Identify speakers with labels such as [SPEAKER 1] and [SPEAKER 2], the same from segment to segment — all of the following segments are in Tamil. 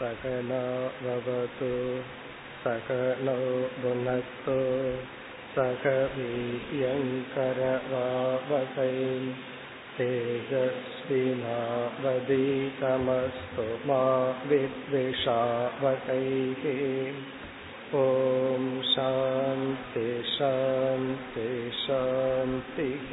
[SPEAKER 1] सकनावतु सकनो भुनक्तु सह वीर्यङ्करवावकै तेजस्विनावदीतमस्तु मा विद्विषावकैः ॐ शान्ति शान्ति शान्तिः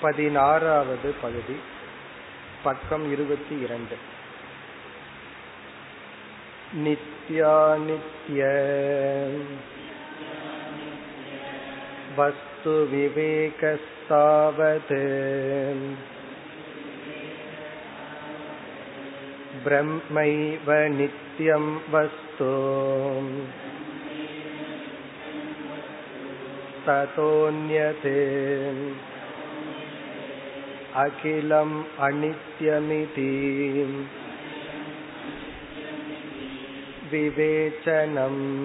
[SPEAKER 1] பதினாறாவது பகுதி பக்கம் இருபத்தி இரண்டு நித்யாநித்ய वस्तु विवेकस्तावत् ब्रह्मैव नित्यं वस्तु ततोऽन्यते அகிலம் அனித்யமிதி. விவேச்சனம்.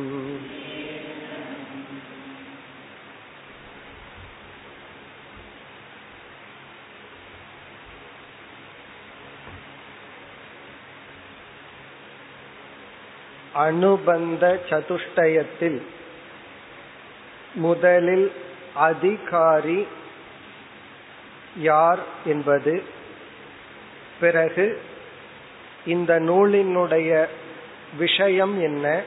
[SPEAKER 1] அனுபந்த சதுஷ்டயத்தில் முதலில் அதிகாரி யார் என்பது. பிறகு இந்த நூலினுடைய விஷயம் என்ன?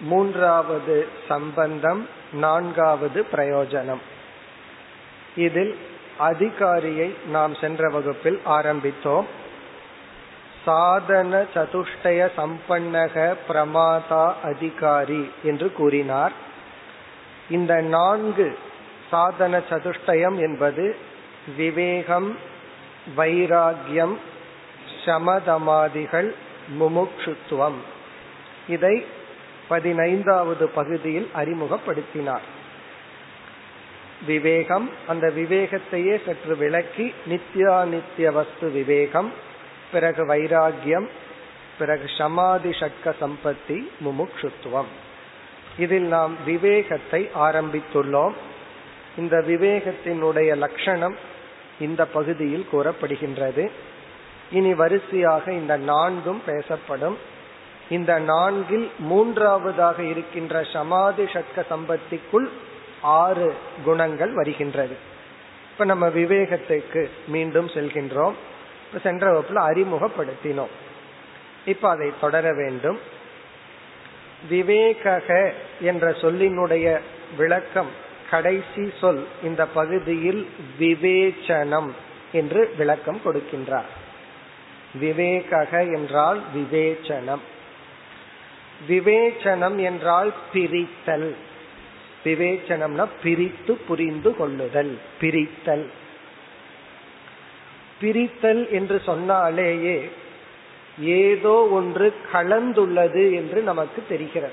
[SPEAKER 1] மூன்றாவது சம்பந்தம் நான்காவது பிரயோஜனம். இதில் அதிகாரியை நாம் சென்ற வகுப்பில் ஆரம்பித்தோம். சாதன சதுஷ்டய சம்பன்னக பிரமாதா அதிகாரி என்று கூறினார். இந்த நான்கு சாதன சதுஷ்டயம் என்பது விவேகம் வைராகியம் சமதமாதிகள் முமுட்சுத்துவம். இதை பதினைந்தாவது பகுதியில் அறிமுகப்படுத்தினார். விவேகம் அந்த விவேகத்தையே சற்று விளக்கி நித்யானித்ய வஸ்து விவேகம் பிறகு வைராகியம் பிறகு சமாதி ஷட்க சம்பத்தி முமுட்சுத்துவம். இதில் நாம் விவேகத்தை ஆரம்பித்துள்ளோம். இந்த விவேகத்தினுடைய லட்சணம் இந்த பகுதியில் கூறப்படுகின்றது. இனி வரிசையாக இந்த நான்கும் பேசப்படும். இந்த நான்கில் மூன்றாவதாக இருக்கின்ற சமாதி சட்க சம்பத்திக்குள் ஆறு குணங்கள் வருகின்றது. இப்ப நம்ம விவேகத்துக்கு மீண்டும் செல்கின்றோம். இப்ப சென்ற வகுப்புல அறிமுகப்படுத்தினோம். இப்ப அதை தொடர வேண்டும். விவேக என்ற சொல்லினுடைய விளக்கம் கடைசி சொல் இந்த பகுதியில் விவேச்சனம் என்று விளக்கம் கொடுக்கின்றார். விவேகக என்றால் விவேச்சனம். விவேச்சனம் என்றால் பிரித்தல். விவேச்சனம்னா பிரித்து புரிந்து கொள்ளுதல். பிரித்தல். பிரித்தல் என்று சொன்னாலேயே ஏதோ ஒன்று கலந்துள்ளது என்று நமக்கு தெரிகிறது.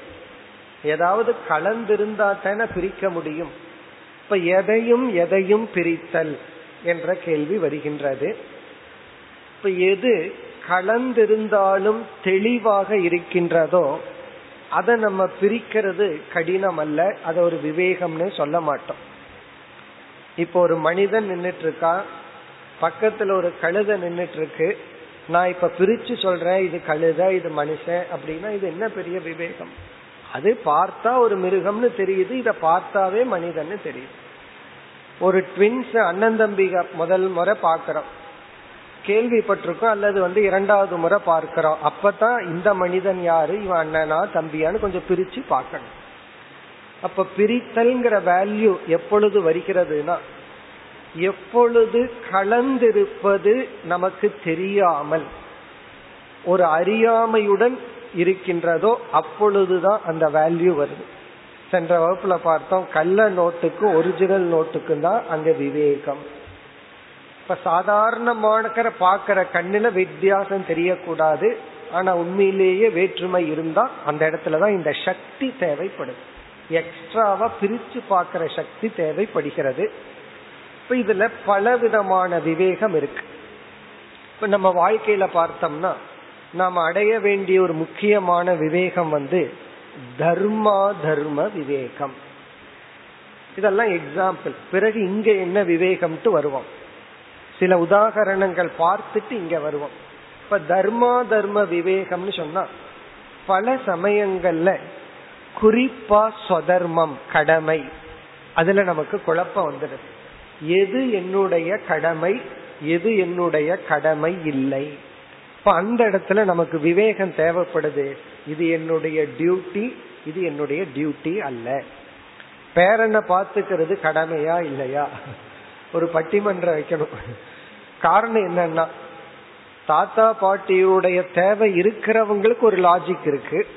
[SPEAKER 1] ஏதாவது கலந்திருந்தா தானே பிரிக்க முடியும். இப்ப எதையும் எதையும் பிரித்தல் என்ற கேள்வி வருகின்றது. இப்ப எது கலந்திருந்தாலும் தெளிவாக இருக்கின்றதோ அதை நம்ம பிரிக்கிறது கடினம் அல்ல அதை ஒரு விவேகம்னு சொல்ல மாட்டோம். இப்போ ஒரு மனிதன் நின்றுட்டு இருக்கா பக்கத்துல ஒரு கழுத நின்றுட்டு இருக்கு நான் இப்ப பிரிச்சு சொல்றேன் இது கழுத இது மனுஷன் அப்படின்னா இது என்ன பெரிய விவேகம்? அது பார்த்தா ஒரு மிருகம்னு தெரியுது இத பார்த்தாவே மனிதன்னு தெரியுது. ஒரு ட்வின்ஸ் அண்ணன் தம்பிக முதல் முறை பாக்கிறோம் கேள்விப்பட்டிருக்கோம் அல்லது வந்து இரண்டாவது முறை பார்க்கிறோம். அப்பதான் இந்த மனிதன் யாரு இவன் அண்ணனா தம்பியான்னு கொஞ்சம் பிரிச்சு பார்க்கணும். அப்ப பிரித்தல்ங்கிற வேல்யூ எப்பொழுது வருகிறதுனா எப்பொழுது கலந்திருப்பது நமக்கு தெரியாமல் ஒரு அறியாமையுடன் இருக்கின்றதோ அப்பொழுதுதான் அந்த வேல்யூ வருது. சென்ற வகுப்புல பார்த்தோம் கள்ள நோட்டுக்கும் ஒரிஜினல் நோட்டுக்கும் தான் அங்க விவேகம். இப்ப சாதாரணமான பாக்குற கண்ணுல வித்தியாசம் தெரியக்கூடாது. ஆனா உண்மையிலேயே வேற்றுமை இருந்தா அந்த இடத்துலதான் இந்த சக்தி தேவைப்படுது. எக்ஸ்ட்ராவா பிரிச்சு பார்க்கிற சக்தி தேவைப்படுகிறது. இப்ப இதுல பல விதமான விவேகம் இருக்கு. இப்ப நம்ம வாழ்க்கையில பார்த்தோம்னா நாம் அடைய வேண்டிய ஒரு முக்கியமான விவேகம் வந்து தர்மா தர்ம விவேகம். இதெல்லாம் எக்ஸாம்பிள் பிறகு இங்க என்ன விவேகம்ட்டு வருவோம். சில உதாகரணங்கள் பார்த்துட்டு இங்க வருவோம். இப்ப தர்மா தர்ம விவேகம்னு சொன்னா பல சமயங்கள்ல குறிப்பா சொதர்மம் கடமை. அதுல நமக்கு குழப்பம் வந்துடுது. எது என்னுடைய கடமை? எது என்னுடைய கடமை இல்லை? அப்ப அந்த இடத்துல நமக்கு விவேகம் தேவைப்படுது. இது என்னுடைய டியூட்டி இது என்னுடைய டியூட்டி அல்ல. பேரனை பார்த்துக்கிறது கடமையா இல்லையா? ஒரு பட்டிமன்றம் வைக்கணும். காரணம் என்னன்னா தாத்தா பாட்டியுடைய தேவை இருக்கிறவங்களுக்கு ஒரு லாஜிக் இருக்கு.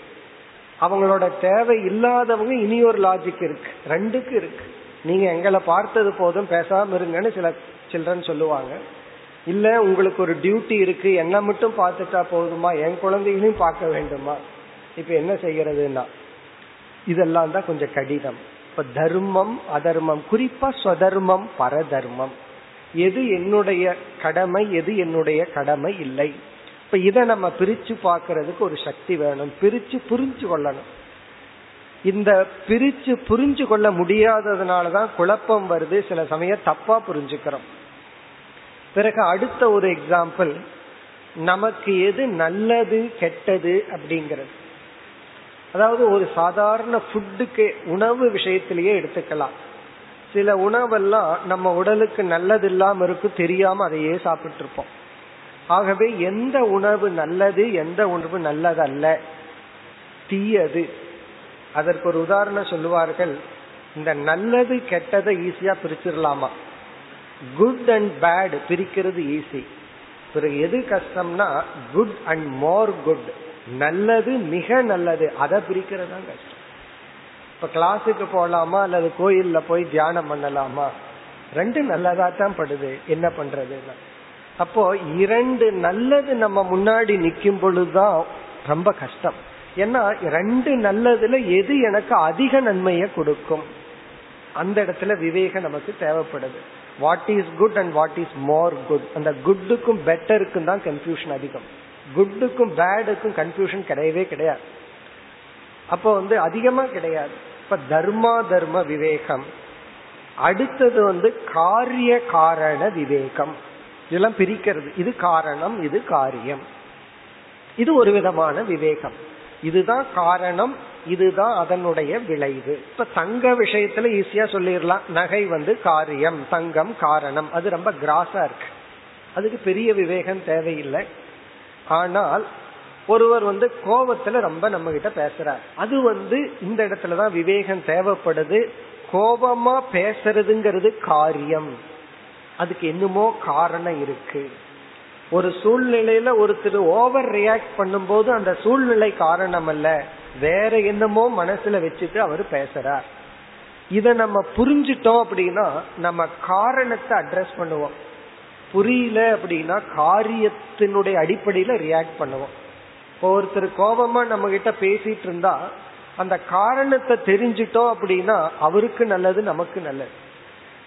[SPEAKER 1] அவங்களோட தேவை இல்லாதவங்க இனி ஒரு லாஜிக் இருக்கு. ரெண்டுக்கு இருக்கு. நீங்க எங்களை பார்த்தது போதும் பேசாம இருங்கன்னு சில சில்ட்ரன் சொல்லுவாங்க. இல்ல உங்களுக்கு ஒரு டியூட்டி இருக்கு என்ன மட்டும் பார்த்துட்டா போதுமா? என் குழந்தைகளையும் பார்க்க வேண்டுமா? இப்ப என்ன செய்யறதுன்னா இதெல்லாம் தான் கொஞ்சம் கடினம். இப்ப தர்மம் அதர்மம். குறிப்பா ஸ்வதர்மம் பரதர்மம். எது என்னுடைய கடமை எது என்னுடைய கடமை இல்லை. இப்ப இதை நம்ம பிரிச்சு பார்க்கறதுக்கு ஒரு சக்தி வேணும். பிரிச்சு புரிஞ்சு கொள்ளணும். இந்த பிரிச்சு புரிஞ்சு கொள்ள முடியாததுனாலதான் குழப்பம் வருது. சில சமயம் தப்பா புரிஞ்சுக்கிறோம். பிறகு அடுத்த ஒரு எக்ஸாம்பிள் நமக்கு எது நல்லது கெட்டது அப்படிங்கிறது. அதாவது ஒரு சாதாரண ஃபுட்டுக்கு உணவு விஷயத்திலேயே எடுத்துக்கலாம். சில உணவெல்லாம் நம்ம உடலுக்கு நல்லது இல்லாம இருக்கும் தெரியாம அதையே சாப்பிட்டு இருப்போம் ஆகவே எந்த உணவு நல்லது எந்த உணவு நல்லதல்ல. தீயது. அதற்கு ஒரு உதாரணம் சொல்லுவார்கள் இந்த நல்லது கெட்டதை ஈஸியா பிரிச்சிடலாமா? குட் அண்ட் பேட் பிரிக்கிறது ஈஸி பிறகு எது கஷ்டம்னா குட் அண்ட் மோர் குட் நல்லது மிக நல்லது. அதை பிரிக்கிறது தான் கஷ்டம். இப்ப கிளாஸுக்கு போகலாமா அல்லது கோயில்ல போய் தியானம் பண்ணலாமா? ரெண்டு நல்லதா தான் படுது. என்ன பண்றதுன்னா. அப்போ இரண்டு நல்லது நம்ம முன்னாடி நிற்கும் பொழுதுதான் ரொம்ப கஷ்டம். ஏன்னா ரெண்டு நல்லதுல எது எனக்கு அதிக நன்மையை கொடுக்கும்? அந்த இடத்துல விவேகம் நமக்கு தேவைப்படுது. What is good and what is more good அந்த குட்டுக்கும் பெட்டருக்கும் தான் கன்ஃபியூஷன் அதிகம். குட்டுக்கும் பேடுக்கும் கன்ஃபியூஷன் கிடையவே கிடையாது. அப்போ வந்து அதிகமா கிடையாது. இப்ப தர்மா தர்ம விவேகம். அடுத்தது வந்து காரிய காரண விவேகம். இதெல்லாம் பிரிக்கிறது. இது காரணம் இது காரியம். இது ஒரு விதமான விவேகம். இதுதான் காரணம் இதுதான் அதனுடைய விளைவு. இப்ப தங்க விஷயத்துல ஈஸியா சொல்லிடலாம். நகை வந்து காரியம் தங்கம் காரணம். அது ரொம்ப கிராஸா இருக்கு. அதுக்கு பெரிய விவேகம் தேவையில்லை. ஆனால் ஒருவர் வந்து கோபத்துல ரொம்ப நம்ம கிட்ட பேசுறார். அது வந்து இந்த இடத்துலதான் விவேகம் தேவைப்படுது. கோபமா பேசுறதுங்கிறது காரியம். அதுக்கு என்னமோ காரணம் இருக்கு. ஒரு சூழ்நிலையில ஒருத்தர் ஓவர் ரியாக்ட் பண்ணும்போது அந்த சூழ்நிலை காரணம் அல்ல வேற என்னமோ மனசுல வச்சுட்டு அவர் பேசுறார். இத நம்ம புரிஞ்சிட்டோம் அப்படின்னா நம்ம காரணத்தை அட்ரஸ் பண்ணுவோம். புரியல அப்படின்னா காரியத்தினுடைய அடிப்படையில ரியாக்ட் பண்ணுவோம். இப்போ ஒருத்தர் கோபமா நம்ம கிட்ட பேசிட்டு இருந்தா அந்த காரணத்தை தெரிஞ்சிட்டோம் அப்படின்னா அவருக்கு நல்லது நமக்கு நல்லது.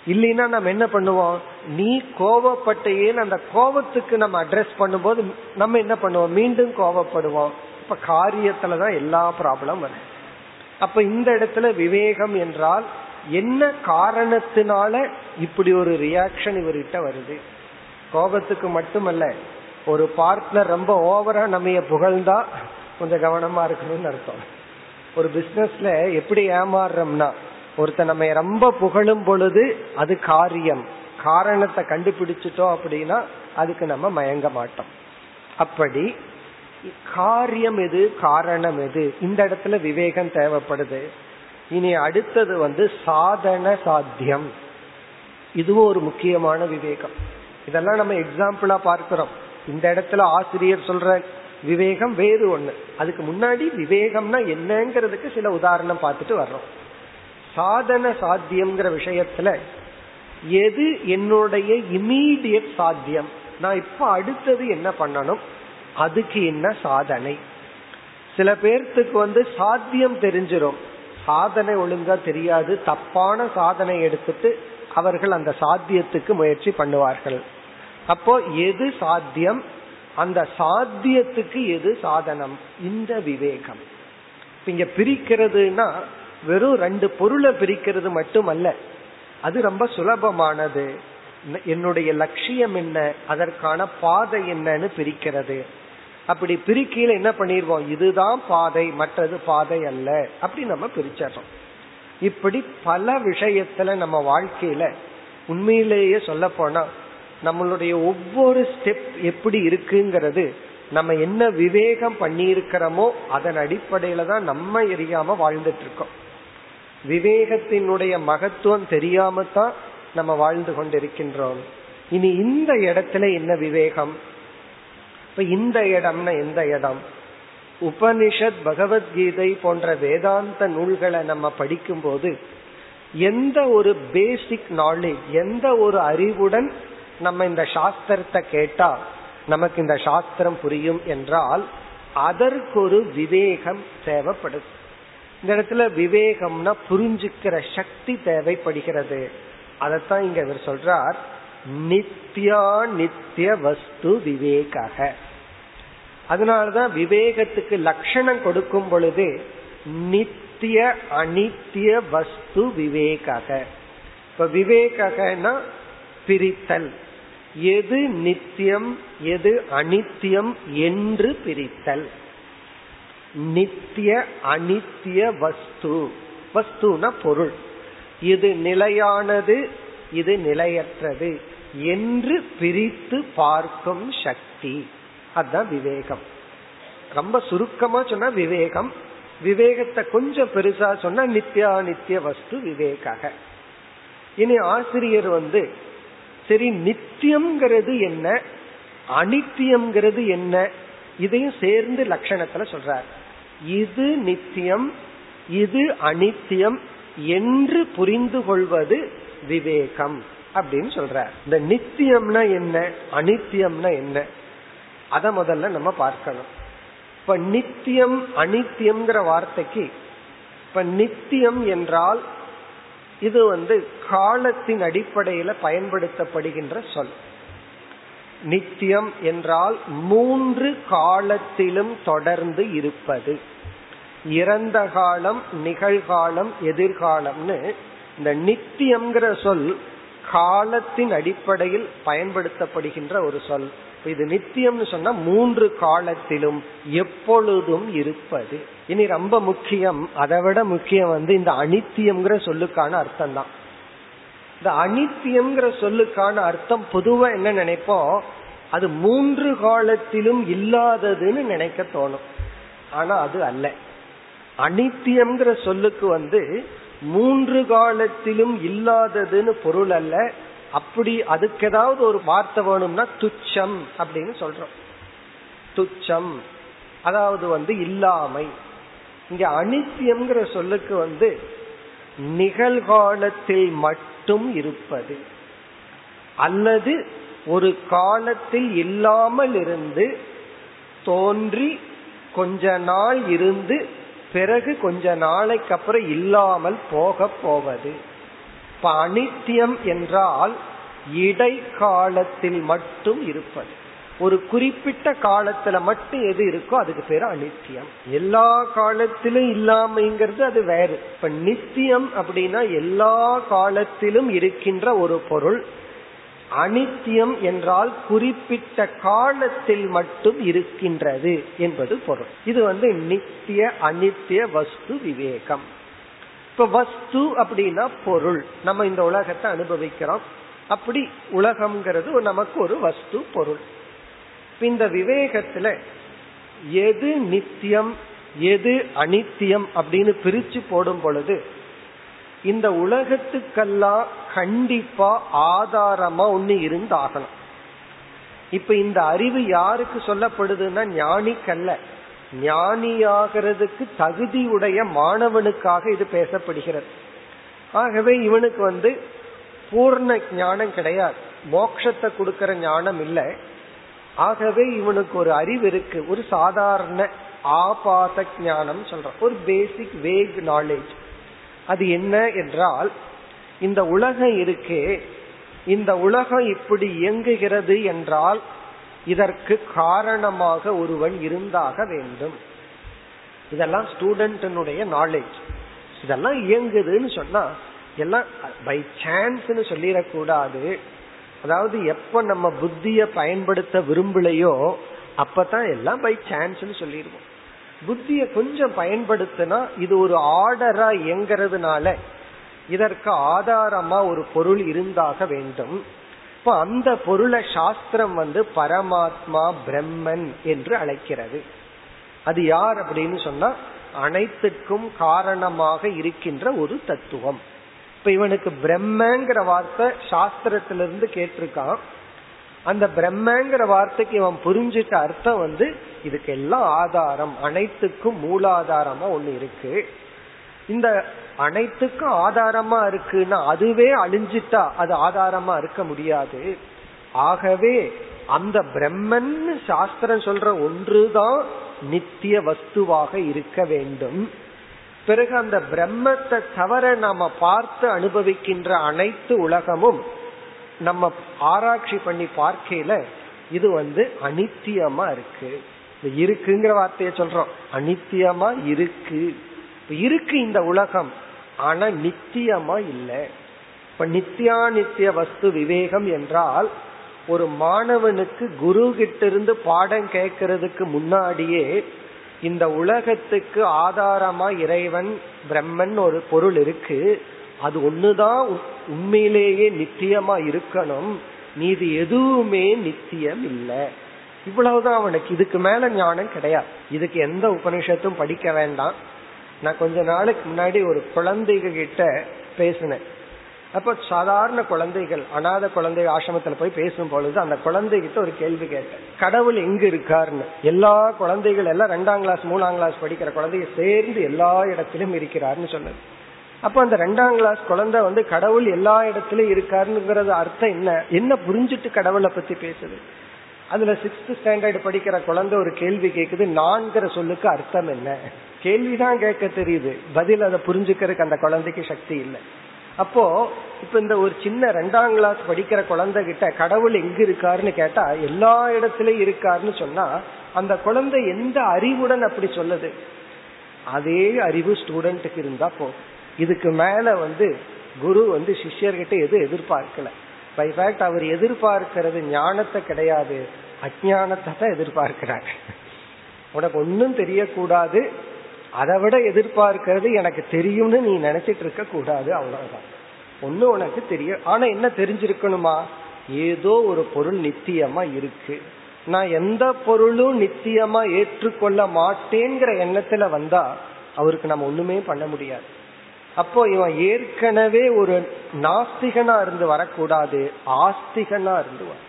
[SPEAKER 1] இல்லைன்னா நம்ம என்ன பண்ணுவோம்? நீ கோவப்பட்டேன்னு அந்த கோபத்துக்கு நம்ம அட்ரஸ் பண்ணும்போது நம்ம என்ன பண்ணுவோம்? மீண்டும் கோவப்படுவோம் இப்ப காரியத்துலதான் எல்லா ப்ராப்ளம் வருது. அப்ப இந்த இடத்துல விவேகம் என்றால் என்ன காரணத்தினால இப்படி ஒரு ரியாக்ஷன் இவர்கிட்ட வருது? கோபத்துக்கு மட்டுமல்ல ஒரு பார்ட்னர் ரொம்ப ஓவரா நம்ம புகழ்ந்தா கொஞ்சம் கவனமா இருக்கணும்னு அர்த்தம். ஒரு பிசினஸ்ல எப்படி ஏமாறுறோம்னா ஒருத்த நம்ம ரொம்ப புகழும் பொழுது அது காரியம். காரணத்தை கண்டுபிடிச்சிட்டோம் அப்படின்னா அதுக்கு நம்ம மயங்க மாட்டோம். அப்படி காரியம் எது காரணம் எது? இந்த இடத்துல விவேகம் தேவைப்படுது. இனி அடுத்தது வந்து சாதன சாத்தியம். இதுவும் ஒரு முக்கியமான விவேகம். இதெல்லாம் நம்ம எக்ஸாம்பிளா பார்க்கிறோம். இந்த இடத்துல ஆசிரியர் சொல்ற விவேகம் வேறு ஒண்ணு. அதுக்கு முன்னாடி விவேகம்னா என்னங்கிறதுக்கு சில உதாரணம் பார்த்துட்டு வர்றோம். சாதன சாத்தியம்ங்கிற விஷயத்துல எது என்னுடைய இமீடியட் சாத்தியம்? நான் இப்ப அடுத்தது என்ன பண்ணணும்? அதுக்கு என்ன சாதனை? சில பேர்த்துக்கு வந்து சாத்தியம் தெரிஞ்சிடும் சாதனை ஒழுங்கா தெரியாது. தப்பான சாதனை எடுத்துட்டு அவர்கள் அந்த சாத்தியத்துக்கு முயற்சி பண்ணுவார்கள். அப்போ எது சாத்தியம்? அந்த சாத்தியத்துக்கு எது சாதனம்? இந்த விவேகம். இங்க பிரிக்கிறதுனா வெறும் ரெண்டு பொருளை பிரிக்கிறது மட்டுமல்ல. அது ரொம்ப சுலபமானது. என்னுடைய லட்சியம் என்ன? அதற்கான பாதை என்னன்னு பிரிக்கிறது. அப்படி பிரிக்கையில என்ன பண்ணிடுவோம் இதுதான் பாதை மற்றது பாதை அல்ல. அப்படி நம்ம பிரிச்சிடறோம். இப்படி பல விஷயத்துல நம்ம வாழ்க்கையில உண்மையிலேயே சொல்ல போனா நம்மளுடைய ஒவ்வொரு ஸ்டெப் எப்படி இருக்குங்கிறது நம்ம என்ன விவேகம் பண்ணியிருக்கிறோமோ அதன் அடிப்படையில தான் நம்ம எரியாம வாழ்ந்துட்டு இருக்கோம் விவேகத்தினுடைய மகத்துவம் தெரியாம தான் நம்ம வாழ்ந்து கொண்டிருக்கின்றோம். இனி இந்த இடத்துல என்ன விவேகம்? இப்ப இந்த இடம்னா எந்த இடம். உபனிஷத் பகவத்கீதை போன்ற வேதாந்த நூல்களை நம்ம படிக்கும் போது எந்த ஒரு பேசிக் நாலேஜ் எந்த ஒரு அறிவுடன் நம்ம இந்த சாஸ்திரத்தை கேட்டா நமக்கு இந்த சாஸ்திரம் புரியும் என்றால் அதற்கு ஒரு விவேகம் தேவைப்படுது இந்த இடத்துல விவேகம்னா புரிஞ்சுக்கிற சக்தி தேவைப்படுகிறது. அதைத்தான் இங்க இவர் சொல்றார். நித்யா நித்திய வஸ்து விவேக அதனாலதான் விவேகத்துக்கு லட்சணம் கொடுக்கும் பொழுது நித்திய அனித்திய வஸ்து விவேக இப்ப விவேகனா பிரித்தல். எது நித்தியம் எது அனித்தியம் என்று பிரித்தல். நித்திய அனித்திய வஸ்து. வஸ்துனா பொருள். இது நிலையானது இது நிலையற்றது என்று பிரித்து பார்க்கும் சக்தி. அதுதான் விவேகம். ரொம்ப சுருக்கமா சொன்னா விவேகம். விவேகத்தை கொஞ்சம் பெருசா சொன்னா நித்யா நித்திய வஸ்து விவேக இனி ஆசிரியர் வந்து சரி நித்தியம்ங்கிறது என்ன? அனித்தியம்ங்கிறது என்ன? இதையும் சேர்ந்து லட்சணத்துல சொல்றார். இது நித்தியம் இது அனித்தியம் என்று புரிந்து கொள்வது விவேகம் அப்படின்னு சொல்ற. இந்த நித்தியம்னா என்ன? அனித்தியம்னா என்ன? அத முதல்ல நம்ம பார்க்கணும். இப்ப நித்தியம் அனித்தியம்ங்கிற வார்த்தைக்கு இப்ப நித்தியம் என்றால் இது வந்து காலத்தின் அடிப்படையில பயன்படுத்தப்படுகின்ற சொல். நித்தியம் என்றால் மூன்று காலத்திலும் தொடர்ந்து இருப்பது. இறந்த காலம் நிகழ்காலம் எதிர்காலம்னு இந்த நித்தியம்ங்கிற சொல் காலத்தின் அடிப்படையில் பயன்படுத்தப்படுகின்ற ஒரு சொல். இது நித்தியம்னு சொன்னா மூன்று காலத்திலும் எப்பொழுதும் இருப்பது. இனி ரொம்ப முக்கியம் அதை விட முக்கியம் வந்து இந்த அனித்தியம்ங்கிற சொல்லுக்கான அர்த்தம் தான் இந்த அனித்தியம்ங்கிற சொல்லுக்கான அர்த்தம் பொதுவா என்ன நினைப்போம்? அது மூன்று காலத்திலும் இல்லாததுன்னு நினைக்க தோணும். ஆனா அது அல்ல. அனித்தியம்ங்கிற சொல்லுக்கு வந்து மூன்று காலத்திலும் இல்லாததுன்னு பொருள் அல்ல. அப்படி அதுக்கு ஏதாவது ஒரு வார்த்தை வேணும்னா துச்சம் அப்படின்னு சொல்றோம். துச்சம். அதாவது வந்து இல்லாமை. இங்க அனித்தியம்ங்கிற சொல்லுக்கு வந்து நிகழ்காலத்தில் மட்டும் இருப்பது. அல்லது ஒரு காலத்தில் இல்லாமல் இருந்து தோன்றி கொஞ்ச நாள் இருந்து பிறகு கொஞ்ச நாளைக்கு அப்புறம் இல்லாமல் போக போவது. இப்ப அனித்தியம் என்றால் இடைக்காலத்தில் மட்டும் இருப்பது. ஒரு குறிப்பிட்ட காலத்துல மட்டும் எது இருக்கோ அதுக்கு பேரு அனித்தியம் எல்லா காலத்திலும் இல்லாமைங்கிறது அது வேறு. இப்ப நித்தியம் அப்படின்னா எல்லா காலத்திலும் இருக்கின்ற ஒரு பொருள். அனித்தியம் என்றால் குறிப்பிட்ட காலத்தில் மட்டும் இருக்கின்றது என்பது பொருள். இது வந்து நித்திய அனித்திய வஸ்து விவேகம். இப்ப வஸ்து அப்படின்னா பொருள். நம்ம இந்த உலகத்தை அனுபவிக்கிறோம். அப்படி உலகம்ங்கிறது நமக்கு ஒரு வஸ்து பொருள். இந்த விவேகத்துல எது நித்தியம் எது அனித்தியம் அப்படின்னு பிரிச்சு போடும் பொழுது இந்த உலகத்துக்கெல்லாம் கண்டிப்பா ஆதாரமா ஒண்ணு இருந்தாகணும். இப்ப இந்த அறிவு யாருக்கு சொல்லப்படுதுன்னா ஞானிக்கல்ல. ஞானியாகிறதுக்கு தகுதியுடைய மாணவனுக்காக இது பேசப்படுகிறது. ஆகவே இவனுக்கு வந்து பூர்ண ஞானம் கிடையாது. மோட்சத்தை கொடுக்கற ஞானம் இல்லை. ஆகவே இவனுக்கு ஒரு அறிவு இருக்கு. ஒரு சாதாரண ஆபாத ஞானம் சொல்றான் ஒரு பேசிக் வேக் நாலேஜ் அது என்ன என்றால் இந்த உலகம் இருக்கே இந்த உலகம் இப்படி இயங்குகிறது என்றால் இதற்கு காரணமாக ஒருவன் இருந்தாக வேண்டும். இதெல்லாம் ஸ்டூடெண்டினுடைய நாலேஜ் இதெல்லாம் இயங்குதுன்னு சொன்னா எல்லாம் பை சான்ஸ்னு சொல்லிடக்கூடாது. அதாவது எப்ப நம்ம புத்திய பயன்படுத்த விரும்பலையோ அப்பதான் எல்லாம் பை சான்ஸ்னு சொல்லிடுவோம். புத்திய கொஞ்சம் பயன்படுத்தினா இது ஒரு ஆர்டரா இயங்கிறதுனால இதற்கு ஆதாரமா ஒரு பொருள் இருந்தாக வேண்டும். இப்ப அந்த பொருளை சாஸ்திரம் வந்து பரமாத்மா பிரம்மன் என்று அழைக்கிறது. அது யார் அப்படின்னு சொன்னா அனைத்துக்கும் காரணமாக இருக்கின்ற ஒரு தத்துவம். இப்ப இவனுக்கு பிரம்மங்கிற வார்த்தை சாஸ்திரத்திலிருந்து கேட்டிருக்கான். அந்த பிரம்மங்கிற வார்த்தைக்கு இவன் புரிஞ்சுட்ட அர்த்தம் வந்து இதுக்கு எல்லாம் ஆதாரம் அனைத்துக்கும் மூலாதாரமா ஒண்ணு இருக்கு. இந்த அனைத்துக்கும் ஆதாரமா இருக்குன்னா அதுவே அழிஞ்சிட்டா அது ஆதாரமா இருக்க முடியாது. ஆகவே அந்த பிரம்மன் சாஸ்திரம் சொல்ற ஒன்றுதான் நித்திய வஸ்துவாக இருக்க வேண்டும். பிறகு அந்த பிரம்மத்தை தவிர நாம பார்த்து அனுபவிக்கின்ற அனைத்து உலகமும் நம்ம ஆராய்ச்சி பண்ணி பார்க்கையில இது வந்து அனித்தியமா இருக்கு. இருக்குங்கிற வார்த்தையை சொல்றோம். அனித்தியமா இருக்கு. இருக்கு இந்த உலகம் ஆனா நித்தியமா இல்லை. இப்ப நித்தியானித்திய வஸ்து விவேகம் என்றால் ஒரு மாணவனுக்கு குரு கிட்ட இருந்து பாடம் கேட்கறதுக்கு முன்னாடியே இந்த உலகத்துக்கு ஆதாரமா இறைவன் பிரம்மன் ஒரு பொருள் இருக்கு. அது ஒண்ணுதான் உண்மையிலேயே நித்தியமா இருக்கணும். நீதி எதுவுமே நித்தியம் இல்லை. இவ்வளவுதான் அவனுக்கு. இதுக்கு மேல ஞானம் கிடையாது. இதுக்கு எந்த உபனிஷத்தும் படிக்க வேண்டாம். நான் கொஞ்ச நாளுக்கு முன்னாடி ஒரு குழந்தைக கிட்ட பேசினேன். அப்ப சாதாரண குழந்தைகள் அனாத குழந்தை ஆசிரமத்துல போய் பேசும் பொழுது அந்த குழந்தைகிட்ட ஒரு கேள்வி கேட்டேன். கடவுள் எங்க இருக்காருன்னு. எல்லா குழந்தைகள் எல்லாம் ரெண்டாம் கிளாஸ் மூணாம் கிளாஸ் படிக்கிற குழந்தைய சேர்ந்து எல்லா இடத்திலும் இருக்கிறாருன்னு சொன்னது அப்ப அந்த ரெண்டாம் கிளாஸ் குழந்தை வந்து கடவுள் எல்லா இடத்துலயும் இருக்காருங்கிறது அர்த்தம் என்ன? என்ன புரிஞ்சுட்டு கடவுளை பத்தி பேசுது? அதுல சிக்ஸ்த் ஸ்டாண்டர்ட் படிக்கிற குழந்தை ஒரு கேள்வி கேக்குது நான்கிற சொல்லுக்கு அர்த்தம் என்ன? கேள்விதான் கேட்க தெரியுது. பதில் அதை புரிஞ்சுக்கிறதுக்கு அந்த குழந்தைக்கு சக்தி இல்லை. அப்போ இப்ப இந்த ஒரு சின்ன ரெண்டாம் கிளாஸ் படிக்கிற குழந்தை கிட்ட கடவுள் எங்க இருக்காருன்னு கேட்டா எல்லா இடத்துலயும் இருக்காருன்னு சொன்னா அந்த குழந்தை எந்த அறிவுடன் அப்படி சொல்லுது? அதே அறிவு ஸ்டூடெண்ட்டுக்கு இருந்தா போ இதுக்கு மேல வந்து குரு வந்து சிஷ்யர்கிட்ட எதுவும் எதிர்பார்க்கல. பை ஃபேக்ட் அவர் எதிர்பார்க்கிறது ஞானத்தை கிடையாது. அஜானத்தை தான் எதிர்பார்க்கிறார். உனக்கு ஒன்னும் தெரியக்கூடாது. அதை விட எதிர்பார்க்கிறது எனக்கு தெரியும்னு நீ நினைச்சிட்டு இருக்க கூடாது. அவ்வளவுதான். ஒண்ணு உனக்கு தெரியும் ஆனா என்ன தெரிஞ்சிருக்கணுமா? ஏதோ ஒரு பொருள் நித்தியமா இருக்கு. நான் எந்த பொருளும் நித்தியமா ஏற்றுக்கொள்ள மாட்டேங்கிற எண்ணத்துல வந்தா அவருக்கு நம்ம ஒண்ணுமே பண்ண முடியாது. அப்போ இவன் ஏற்கனவே ஒரு நாஸ்திகனா இருந்து வரக்கூடாது ஆஸ்திகனா இருந்து வர.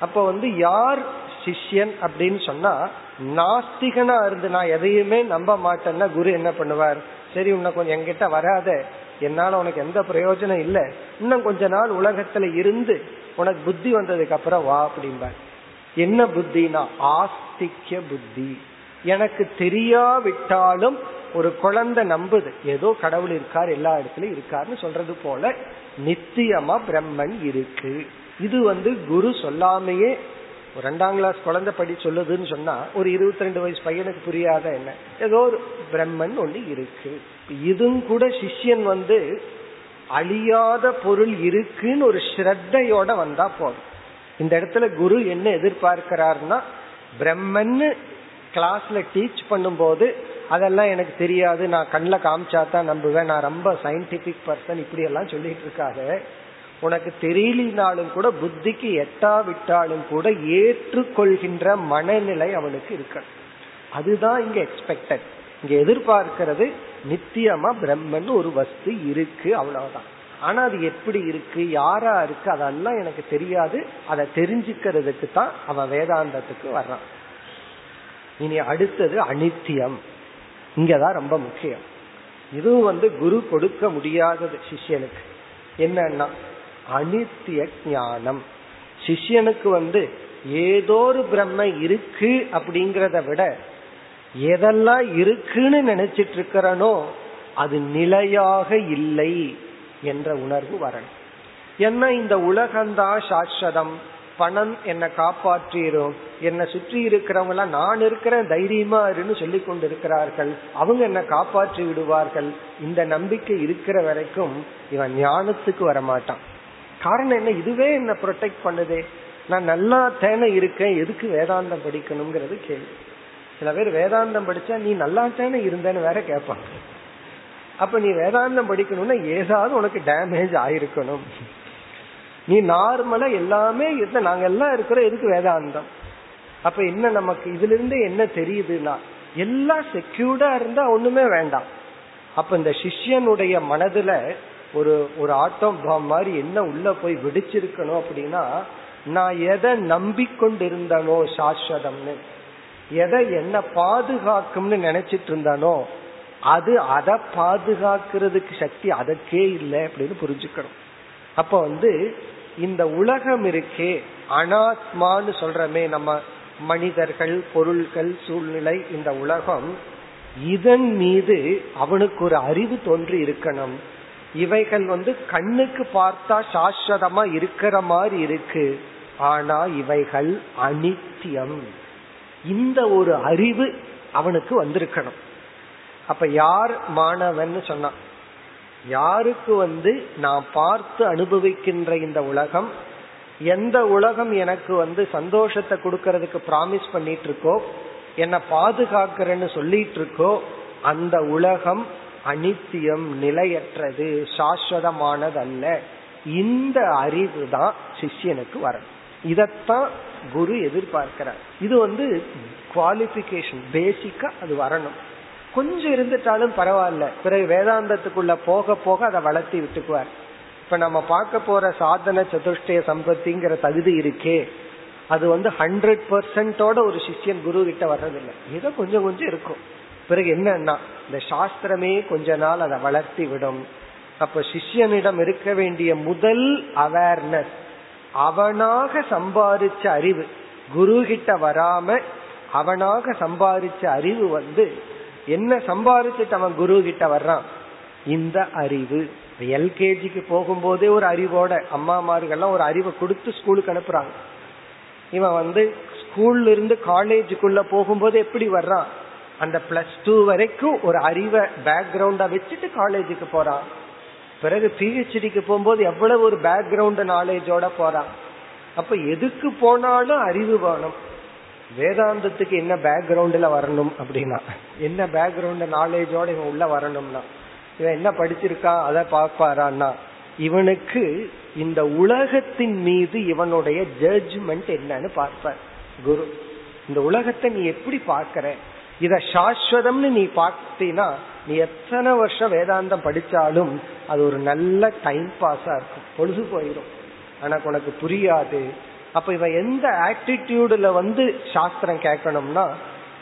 [SPEAKER 1] அப்போ வந்து யார் சிஷ்யன் அப்படின்னு சொன்னா நாஸ்திகனா இருந்து நான் எதையுமே நம்ப மாட்டேன்னா குரு என்ன பண்ணுவார்? சரி உன்னை கொஞ்சம் என்கிட்ட வராத. என்னால உனக்கு எந்த பிரயோஜனம் இல்லை. இன்னும் கொஞ்ச நாள் உலகத்துல இருந்து உனக்கு புத்தி வந்ததுக்கு அப்புறம் வா அப்படிம்பார். என்ன புத்தினா? ஆஸ்திக்ய புத்தி. எனக்கு தெரியாவிட்டாலும் ஒரு குழந்தை நம்புது. ஏதோ கடவுள் இருக்கார் எல்லா இடத்துலயும் இருக்காருன்னு சொல்றது போல நித்தியமா பிரம்மன் இருக்கு. இது வந்து குரு சொல்லாமையே ரெண்டாம் கிளாஸ் குழந்தை படி சொல்லுதுன்னு சொன்னா ஒரு இருபத்தி ரெண்டு வயசு பையனுக்கு புரியாத என்ன? ஏதோ ஒரு பிரம்மன் ஒண்ணு இருக்கு. இதுவும் கூட சிஷ்யன் வந்து அழியாத பொருள் இருக்குன்னு ஒரு ஸ்ரத்தையோட வந்தா போதும். இந்த இடத்துல குரு என்ன எதிர்பார்க்கிறாருன்னா பிரம்மன்னு கிளாஸ்ல டீச் பண்ணும்போது அதெல்லாம் எனக்கு தெரியாது. நான் கண்ணில் காமிச்சா தான் நம்புவேன். நான் ரொம்ப சயின்டிபிக் பர்சன் இப்படி எல்லாம் சொல்லிட்டு இருக்காரு. உனக்கு தெரியலினாலும் கூட புத்திக்கு எட்டாவிட்டாலும் கூட ஏற்றுக்கொள்கின்ற மனநிலை அவனுக்கு இருக்க அதுதான் இங்க எக்ஸ்பெக்டட் இங்க எதிர்பார்க்கிறது நித்தியமா பிரம்மன் ஒரு வஸ்து இருக்கு அவ்வளவுதான் ஆனா அது எப்படி இருக்கு யாரா இருக்கு அதெல்லாம் எனக்கு தெரியாது. அதை தெரிஞ்சுக்கிறதுக்கு தான் அவன் வேதாந்தத்துக்கு வர்றான். இனி அடுத்தது அனித்தியம். இங்கதான் ரொம்ப முக்கியம். இதுவும் வந்து குரு கொடுக்க முடியாதது சிஷ்யனுக்கு. என்னன்னா அனித்திய ஞானம். சிஷ்யனுக்கு வந்து ஏதோ ஒரு பிரம்ம இருக்கு அப்படிங்கறத விட எதெல்லாம் இருக்குன்னு நினைச்சிட்டு இருக்கிறனோ அது நிலையாக இல்லை என்ற உணர்வு வரணும். ஏன்னா இந்த உலகம்தான் சாஸ்வதம். பணம் என்னை காப்பாற்றிடும் என்னை சுற்றி இருக்கிறவங்க எல்லாம் நான் இருக்கிறேன் தைரியமா இருன்னு சொல்லி கொண்டு இருக்கிறார்கள் அவங்க என்னை காப்பாற்றி விடுவார்கள். இந்த நம்பிக்கை இருக்கிற வரைக்கும் இவன் ஞானத்துக்கு வரமாட்டான். காரணம் என்ன? இதுவே என்ன ப்ரொடெக்ட் பண்ணுதே. நான் நல்லா தேனை இருக்கேன் எதுக்கு வேதாந்தம் படிக்கணுங்கிறது கேள்வி. சில பேர் வேதாந்தம் படிச்சா நீ நல்லா தேனை இருந்தேன்னு வேற கேட்பாங்க. அப்ப நீ வேதாந்தம் படிக்கணும்னா ஏதாவது உனக்கு டேமேஜ் ஆயிருக்கணும். நீ நார்மலா எல்லாமே இருந்தா நாங்க எல்லாம் இருக்கிறோம் எதுக்கு வேதாந்தம். அப்ப என்ன நமக்கு இதுல இருந்து என்ன தெரியுதுன்னா எல்லாம் செக்யூர்டா இருந்தா ஒண்ணுமே வேண்டாம். அப்ப இந்த சிஷ்யனுடைய மனதுல ஒரு ஒரு ஆட்டம் பாம் மாதிரி என்ன உள்ள போய் வெடிச்சிருக்கணும் அப்படின்னா நான் எதை நம்பிக்கொண்டிருந்தனோ சாஸ்வதம்னு எதை என்ன பாதுகாக்கும்னு நினைச்சிட்டு இருந்தானோ அது அதை பாதுகாக்கிறதுக்கு சக்தி அதற்கே இல்லை அப்படின்னு புரிஞ்சுக்கணும். அப்ப வந்து இந்த உலகம் இருக்கே அனாத்மான்னு சொல்றமே நம்ம மனிதர்கள் பொருள்கள் சூழ்நிலை இந்த உலகம் இதன் மீது அவனுக்கு ஒரு அறிவு தோன்றி இருக்கணும். இவைகள் வந்து கண்ணுக்கு பார்த்தா சாஸ்வதமா இருக்கிற மாதிரி இருக்கு. ஆனா இவைகள் அனித்தியம். இந்த ஒரு அறிவு அவனுக்கு வந்திருக்கணும். அப்ப யார் மாணவன் சொன்னான்? யாருக்கு வந்து நான் பார்த்து அனுபவிக்கின்ற இந்த உலகம் எந்த உலகம் எனக்கு வந்து சந்தோஷத்தை கொடுக்கறதுக்கு ப்ராமிஸ் பண்ணிட்டு இருக்கோ என்னை பாதுகாக்கிறேன்னு சொல்லிட்டு இருக்கோ அந்த உலகம் அனித்தியம் நிலையற்றது சாஸ்வதமானது அல்ல இந்த அறிவு தான் சிஷியனுக்கு வரும் இதத்தான் குரு எதிர்பார்க்கிறார். இது வந்து குவாலிபிகேஷன் பேசிக்கா அது வரணும். கொஞ்சம் இருந்துட்டாலும் பரவாயில்ல. பிறகு வேதாந்தத்துக்குள்ள போக போக அதை வளர்த்தி விட்டுக்குவார். இப்ப நம்ம பார்க்க போற சாதன சதுஷ்டய சம்பத்திங்கிற தகுதி இருக்கே. அது வந்து ஹண்ட்ரட் பர்சன்டோட ஒரு சிஷ்யன் குரு கிட்ட வர்றதில்லை. ஏதோ கொஞ்சம் கொஞ்சம் இருக்கும். பிறகு என்னன்னா இந்த சாஸ்திரமே கொஞ்ச நாள் அதை வளர்த்தி விடும். அப்ப சிஷ்யனிடம் இருக்க வேண்டிய முதல் அவேர்னஸ் அவனாக சம்பாதிச்ச அறிவு குரு கிட்ட வராம அவனாக சம்பாதிச்ச அறிவு வந்து என்ன சம்பாதிச்சுட்டு அவன் குரு கிட்ட வர்றான்? இந்த அறிவு. எல்கேஜிக்கு போகும்போதே ஒரு அறிவோட அம்மாமார்கள்லாம் ஒரு அறிவை கொடுத்து ஸ்கூலுக்கு அனுப்புறாங்க. இவன் வந்து ஸ்கூல்ல இருந்து காலேஜுக்குள்ள போகும்போது எப்படி வர்றான்? அந்த பிளஸ் டூ வரைக்கும் ஒரு அறிவை பேக்ரவுண்டா வச்சுட்டு காலேஜுக்கு போறான். பிறகு பிஹெச்டிக்கு போகும்போது எவ்வளவு ஒரு பேக்ரவுண்ட் நாலேஜோட போறான்? அப்ப எதுக்கு போனாலும் அறிவு வேணும். வேதாந்தத்துக்கு என்ன பேக்ரவுண்ட்ல வரணும் அப்படின்னா என்ன பேக்ரவுண்ட் நாலேஜோட இவன் உள்ள வரணும்னா இவன் என்ன படிச்சிருக்கா அதை பார்ப்பாரான்னா இவனுக்கு இந்த உலகத்தின் மீது இவனுடைய ஜட்ஜ்மெண்ட் என்னன்னு பார்ப்பார். குரு இந்த உலகத்தை நீ எப்படி பார்க்கற? இத சாஸ்வதம்னு நீ பார்த்தீங்கன்னா நீ எத்தனை வருஷம் வேதாந்தம் படிச்சாலும் அது ஒரு நல்ல டைம் பாஸா இருக்கும். பொழுது போயிடும் ஆனா உனக்கு புரியாது. அப்ப இவன் எந்த ஆட்டிடியூடுல வந்து சாஸ்திரம் கேட்கணும்னா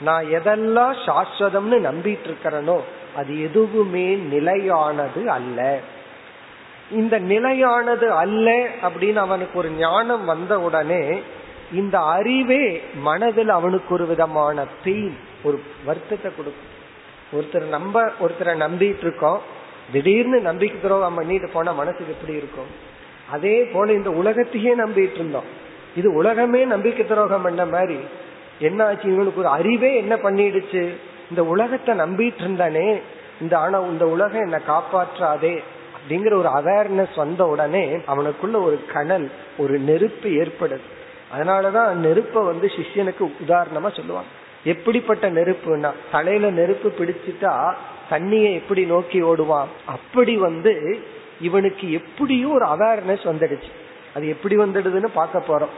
[SPEAKER 1] நான் எதெல்லாம் சாஸ்வதம்னு நம்பிட்டு இருக்கிறனோ அது எதுவுமே நிலையானது அல்ல. இந்த நிலையானது அல்ல அப்படின்னு அவனுக்கு ஒரு ஞானம் வந்த உடனே இந்த அறிவே மனதில் அவனுக்கு ஒரு விதமான பெயின் ஒரு வருத்தத்தை கொடுக்கும். ஒருத்தர் நம்ப ஒருத்தரை நம்பிட்டு இருக்கோம் திடீர்னு நம்பிக்கை துரோகம் பண்ணிட்டு போன மனசுக்கு எப்படி இருக்கும்? அதே போல இந்த உலகத்தையே நம்பிட்டு இருந்தோம் இது உலகமே நம்பிக்கை துரோகம் பண்ண மாதிரி. என்ன ஆச்சு இவனுக்கு ஒரு அறிவே என்ன பண்ணிடுச்சு? இந்த உலகத்தை நம்பிட்டு இருந்தானே இந்த ஆனா இந்த உலகம் என்னை காப்பாற்றாதே. அப்படிங்கிற ஒரு அவேர்னஸ் வந்த உடனே அவனுக்குள்ள ஒரு கணல் ஒரு நெருப்பு ஏற்படுது. அதனாலதான் நெருப்பை வந்து சிஷ்யனுக்கு உதாரணமா சொல்லுவாங்க. எப்படிப்பட்ட நெருப்புனா தலையில நெருப்பு பிடிச்சிட்டா தண்ணியை எப்படி நோக்கி ஓடுவான்? அப்படி வந்து இவனுக்கு எப்படியும் ஒரு அவேர்னஸ் வந்துடுச்சு. அது எப்படி வந்துடுதுன்னு பார்க்க போறோம்.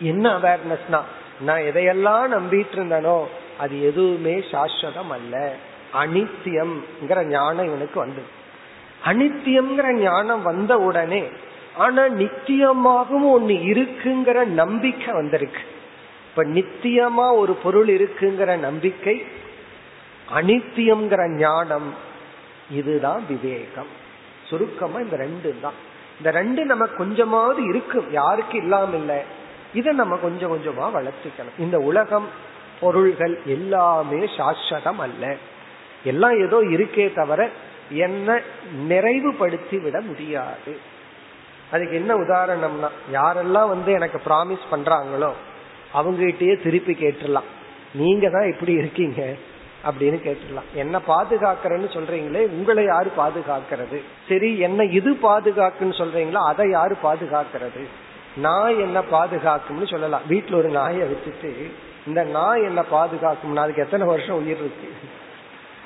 [SPEAKER 1] என்ன அவேர்னஸ்னா நான் எதையெல்லாம் நம்பிட்டு இருந்தனோ அது எதுவுமே சாஸ்வதம் அல்ல. அனித்தியம்ங்கிற ஞானம் இவனுக்கு வந்தது. அனித்தியம்ங்கிற ஞானம் வந்த உடனே ஆனா நித்தியமாகவும் ஒன்னு இருக்குங்கிற நம்பிக்கை வந்திருக்கு. இப்ப நித்தியமா ஒரு பொருள் இருக்குங்கிற நம்பிக்கை அனித்தியம்ங்கிற ஞானம் இதுதான் விவேகம். சுருக்கமா இந்த ரெண்டு தான். இந்த ரெண்டு நம்ம கொஞ்சமாவது இருக்கும் யாருக்கு இல்லாம இல்ல. இதை நம்ம கொஞ்சம் கொஞ்சமா வளர்த்திக்கணும். இந்த உலகம் பொருள்கள் எல்லாமே சாஸ்வதம் அல்ல. எல்லாம் ஏதோ இருக்கே தவிர என்ன நிறைவுபடுத்தி விட முடியாது. அதுக்கு என்ன உதாரணம்னா யாரெல்லாம் வந்து எனக்கு ப்ராமிஸ் பண்றாங்களோ அவங்ககிட்டயே திருப்பி கேட்டுடலாம். நீங்க தான் இப்படி இருக்கீங்க. அப்படின்னு கேட்டுடலாம். என்ன பாதுகாக்கிறேன்னு சொல்றீங்களே உங்களை யாரு பாதுகாக்கிறது? சரி என்ன இது பாதுகாக்குன்னு சொல்றீங்களா அதை யாரு பாதுகாக்கிறது? நாய் என்ன பாதுகாக்கும்னு சொல்லலாம். வீட்டுல ஒரு நாயை வச்சுட்டு இந்த நாய் என்ன பாதுகாக்கும்னா அதுக்கு எத்தனை வருஷம் உயிர் இருக்கு?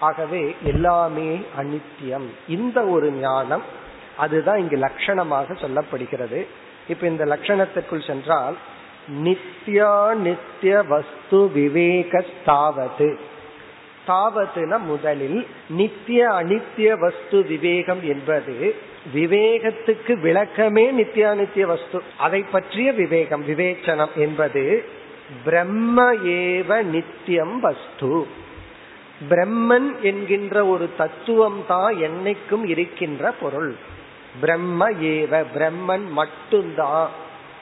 [SPEAKER 1] ஆகவே எல்லாமே அனித்தியம். இந்த ஒரு ஞானம் அதுதான் இங்கு லட்சணமாக சொல்லப்படுகிறது. இப்ப இந்த லட்சணத்திற்குள் சென்றால் நித்யா நித்திய வஸ்து விவேக ஸ்தாவது. தாவத்துனா முதலில் நித்திய அனித்திய வஸ்து விவேகம் என்பது விவேகத்துக்கு விளக்கமே நித்தியானித்திய வஸ்து. அதை பற்றிய விவேகம் விவேச்சனம் என்பது பிரம்ம ஏவ நித்தியம் வஸ்து. பிரம்மன் என்கின்ற ஒரு தத்துவம் தான் என்னைக்கும் இருக்கின்ற பொருள். பிரம்ம ஏவ பிரம்மன் மட்டும்தான்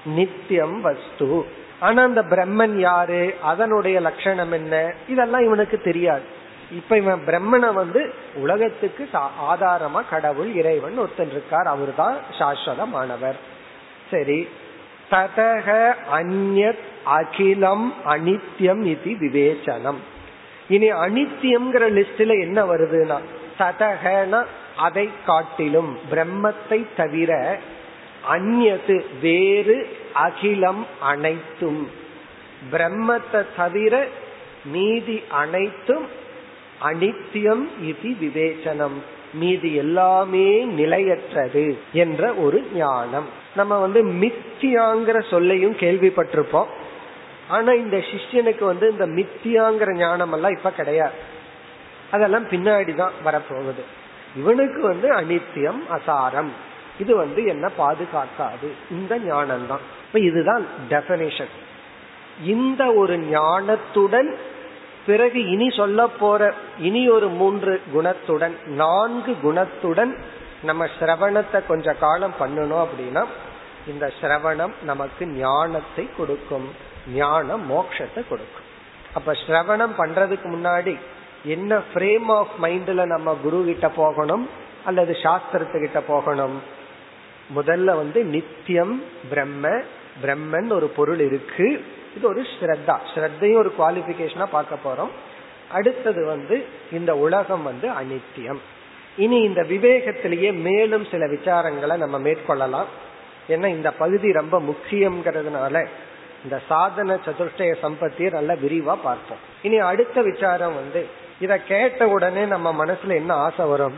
[SPEAKER 1] நித்தியம் வஸ்து. ஆனா அந்த பிரம்மன் யாரு? அதனுடைய லட்சணம் என்ன? இதெல்லாம் இவனுக்கு தெரியாது. இப்ப இவன் பிரம்மனை வந்து உலகத்துக்கு ஆதாரமா கடவுள் இறைவன் ஒருத்தன் இருக்கார். அவர் தான் சாஸ்வதமானவர். சரி. ததக அந்நத் அகிலம் அனித்யம் இது விவேச்சனம். இனி அனித்தியம்ங்கிற லிஸ்ட்ல என்ன வருதுன்னா ததகன அதை காட்டிலும் பிரம்மத்தை தவிர அந்நது வேறு அகிலம் அனைத்தும். பிரம்மத்தை தவிர மீதி அனைத்தும் அனித்தியம் இது விவேச்சனம். மீது எல்லாமே நிலையற்றது என்ற ஒரு ஞானம். நம்ம வந்து மித்தியாங்கிற சொல்லையும் கேள்விப்பட்டிருப்போம். ஆனா இந்த சிஷ்யனுக்கு வந்து இந்த மித்தியாங்கிற ஞானம் எல்லாம் இப்ப கிடையாது. அதெல்லாம் பின்னாடிதான் வரப்போகுது. இவனுக்கு வந்து அனித்தியம் அசாரம். இது வந்து என்ன பாதுகாக்காது. இந்த ஞானம் தான் இப்ப இதுதான் டெபனேஷன் இந்த ஒரு ஞானத்துடன் பிறகு இனி சொல்ல போற இனி ஒரு மூன்று குணத்துடன் நான்கு குணத்துடன் நம்ம சிரவணத்தை கொஞ்ச காலம் பண்ணணும் அப்படின்னா இந்த சிரவணம் நமக்கு ஞானத்தை கொடுக்கும். ஞானம் மோட்சத்தை கொடுக்கும். அப்ப சிரவணம் பண்றதுக்கு முன்னாடி என்ன ஃப்ரேம் ஆஃப் மைண்ட்ல நம்ம குரு கிட்ட போகணும் அல்லது சாஸ்திரத்துக்கிட்ட போகணும்? முதல்ல வந்து நித்தியம் பிரம்ம பிரம்மன் ஒரு பொருள் இருக்கு. இது ஒரு ஸ்ரத்தா. ஸ்ரத்தையும் ஒரு குவாலிபிகேஷனா பார்க்க போறோம். அடுத்தது வந்து இந்த உலகம் வந்து அனித்தியம். இனி இந்த விவேகத்திலேயே மேலும் சில விசாரங்களை நம்ம மேற்கொள்ளலாம். ஏன்னா இந்த பகுதி ரொம்ப முக்கியம்ங்கிறதுனால இந்த சாதன சதுர்டய சம்பத்தியை நல்ல விரிவா பார்ப்போம். இனி அடுத்த விசாரம் வந்து இத கேட்ட உடனே நம்ம மனசுல என்ன ஆசை வரும்?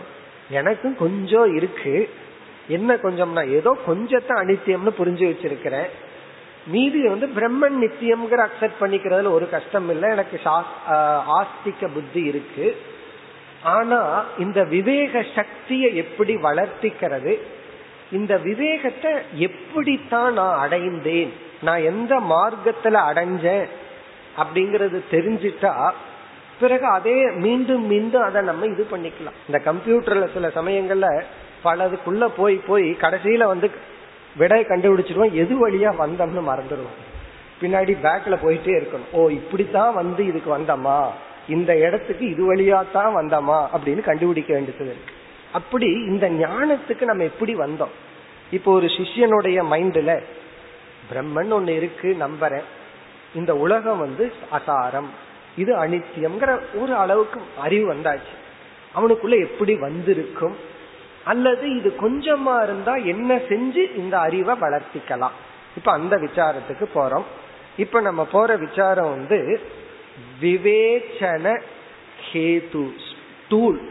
[SPEAKER 1] எனக்கும் கொஞ்சம் இருக்கு. என்ன கொஞ்சம்னா ஏதோ கொஞ்சத்தை அனித்தியம்னு புரிஞ்சு வச்சிருக்கிறேன். மீதி வந்து பிரம்மன் நித்தியம்ங்கிற அக்செப்ட் பண்ணிக்கிறதுல ஒரு கஷ்டம் இல்லை. எனக்கு ஆஸ்திக புத்தி இருக்கு. ஆனா இந்த விவேக சக்தியை எப்படி வளர்த்திக்கிறது? இந்த விவேகத்தை எப்படித்தான் நான் அடைந்தேன்? நான் எந்த மார்க்கத்துல அடைஞ்சேன்? அப்படிங்கறது தெரிஞ்சிட்டா பிறகு அதே மீண்டும் மீண்டும் அதை நம்ம இது பண்ணிக்கலாம். இந்த கம்ப்யூட்டர்ல சில சமயங்கள்ல பலதுக்குள்ள போய் போய் கடைசியில வந்து விடையை கண்டுபிடிச்சிருவோம் எது வழியா வந்தோம்னு மறந்துடுவோம். பின்னாடி பேக்ல போயிட்டே இருக்கணும். ஓ இப்படித்தான் வந்து இதுக்கு வந்தோமா? இந்த இடத்துக்கு இது வழியா தான் வந்தோமா? அப்படின்னு கண்டுபிடிக்க வேண்டியது. இருக்கு அப்படி இந்த ஞானத்துக்கு நம்ம எப்படி வந்தோம்? இப்போ ஒரு சிஷ்யனுடைய மைண்ட்ல பிரம்மன் ஒண்ணு இருக்கு நம்புறேன். இந்த உலகம் வந்து அசாரம். இது அனித்தியம்ங்கிற ஒரு அளவுக்கு அறிவு வந்தாச்சு. அவனுக்குள்ள எப்படி வந்திருக்கும்? அல்லது இது கொஞ்சமா இருந்தா என்ன செஞ்சு இந்த அறிவை வளர்த்திக்கலாம். இப்ப அந்த விசாரத்துக்கு போறோம். இப்ப நம்ம போற விசாரம் வந்து விவேச்சன ஹேது டூல்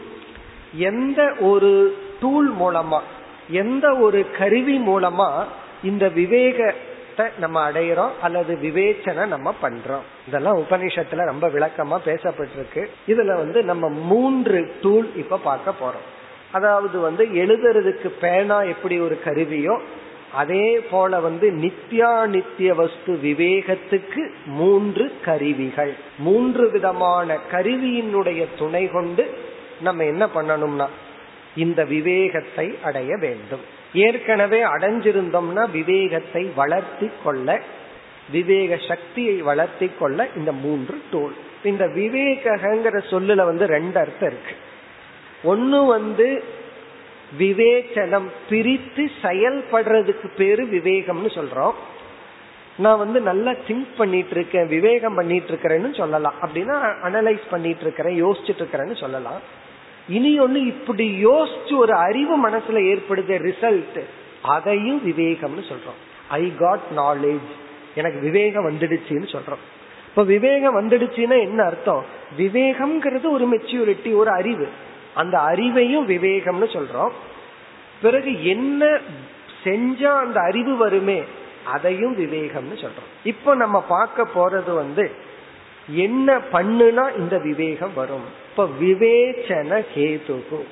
[SPEAKER 1] எந்த ஒரு டூல் மூலமா எந்த ஒரு கருவி மூலமா இந்த விவேகத்தை நம்ம அடையிறோம் அல்லது விவேச்சனை நம்ம பண்றோம். இதெல்லாம் உபநிஷத்துல ரொம்ப விளக்கமா பேசப்பட்டிருக்கு. இதுல வந்து நம்ம மூன்று டூல் இப்ப பார்க்க போறோம். அதாவது வந்து எழுதுறதுக்கு பேனா எப்படி ஒரு கருவியோ அதே போல வந்து நித்யா நித்திய வஸ்து விவேகத்துக்கு மூன்று கருவிகள். மூன்று விதமான கருவியினுடைய துணை கொண்டு நம்ம என்ன பண்ணணும்னா இந்த விவேகத்தை அடைய வேண்டும். ஏற்கனவே அடைஞ்சிருந்தோம்னா விவேகத்தை வளர்த்தி கொள்ள விவேக சக்தியை வளர்த்தி கொள்ள இந்த மூன்று டூல் இந்த விவேகங்கிற சொல்லுல வந்து ரெண்டு அர்த்தம் இருக்கு. ஒன்னு வந்து விவேச்சனம் பிரித்து செயல்படுறதுக்கு பேரு விவேகம்னு சொல்றோம். நான் வந்து நல்லா திங்க் பண்ணிட்டு இருக்கேன் விவேகம் பண்ணிட்டு இருக்கிறேன்னு சொல்லலாம். அப்படின்னா அனலைஸ் பண்ணிட்டு இருக்கிறேன் யோசிச்சுட்டு இருக்கிறேன்னு சொல்லலாம். இனி ஒண்ணு இப்படி யோசிச்சு ஒரு அறிவு மனசுல ஏற்படுத ரிசல்ட் அதையும் விவேகம்னு சொல்றோம். ஐ காட் நாலேஜ் எனக்கு விவேகம் வந்துடுச்சுன்னு சொல்றோம். இப்ப விவேகம் வந்துடுச்சுன்னா என்ன அர்த்தம்? விவேகம்ங்கிறது ஒரு மெச்சூரிட்டி ஒரு அறிவு. அந்த அறிவையும் விவேகம்னு சொல்றோம். பிறகு என்ன செஞ்சா அந்த அறிவு வருமே அதையும் விவேகம்னு சொல்றோம். இப்போ நம்ம பார்க்க போறது வந்து என்ன பண்ணுனா இந்த விவேகம் வரும். இப்ப விவேச்சன கேதுகு.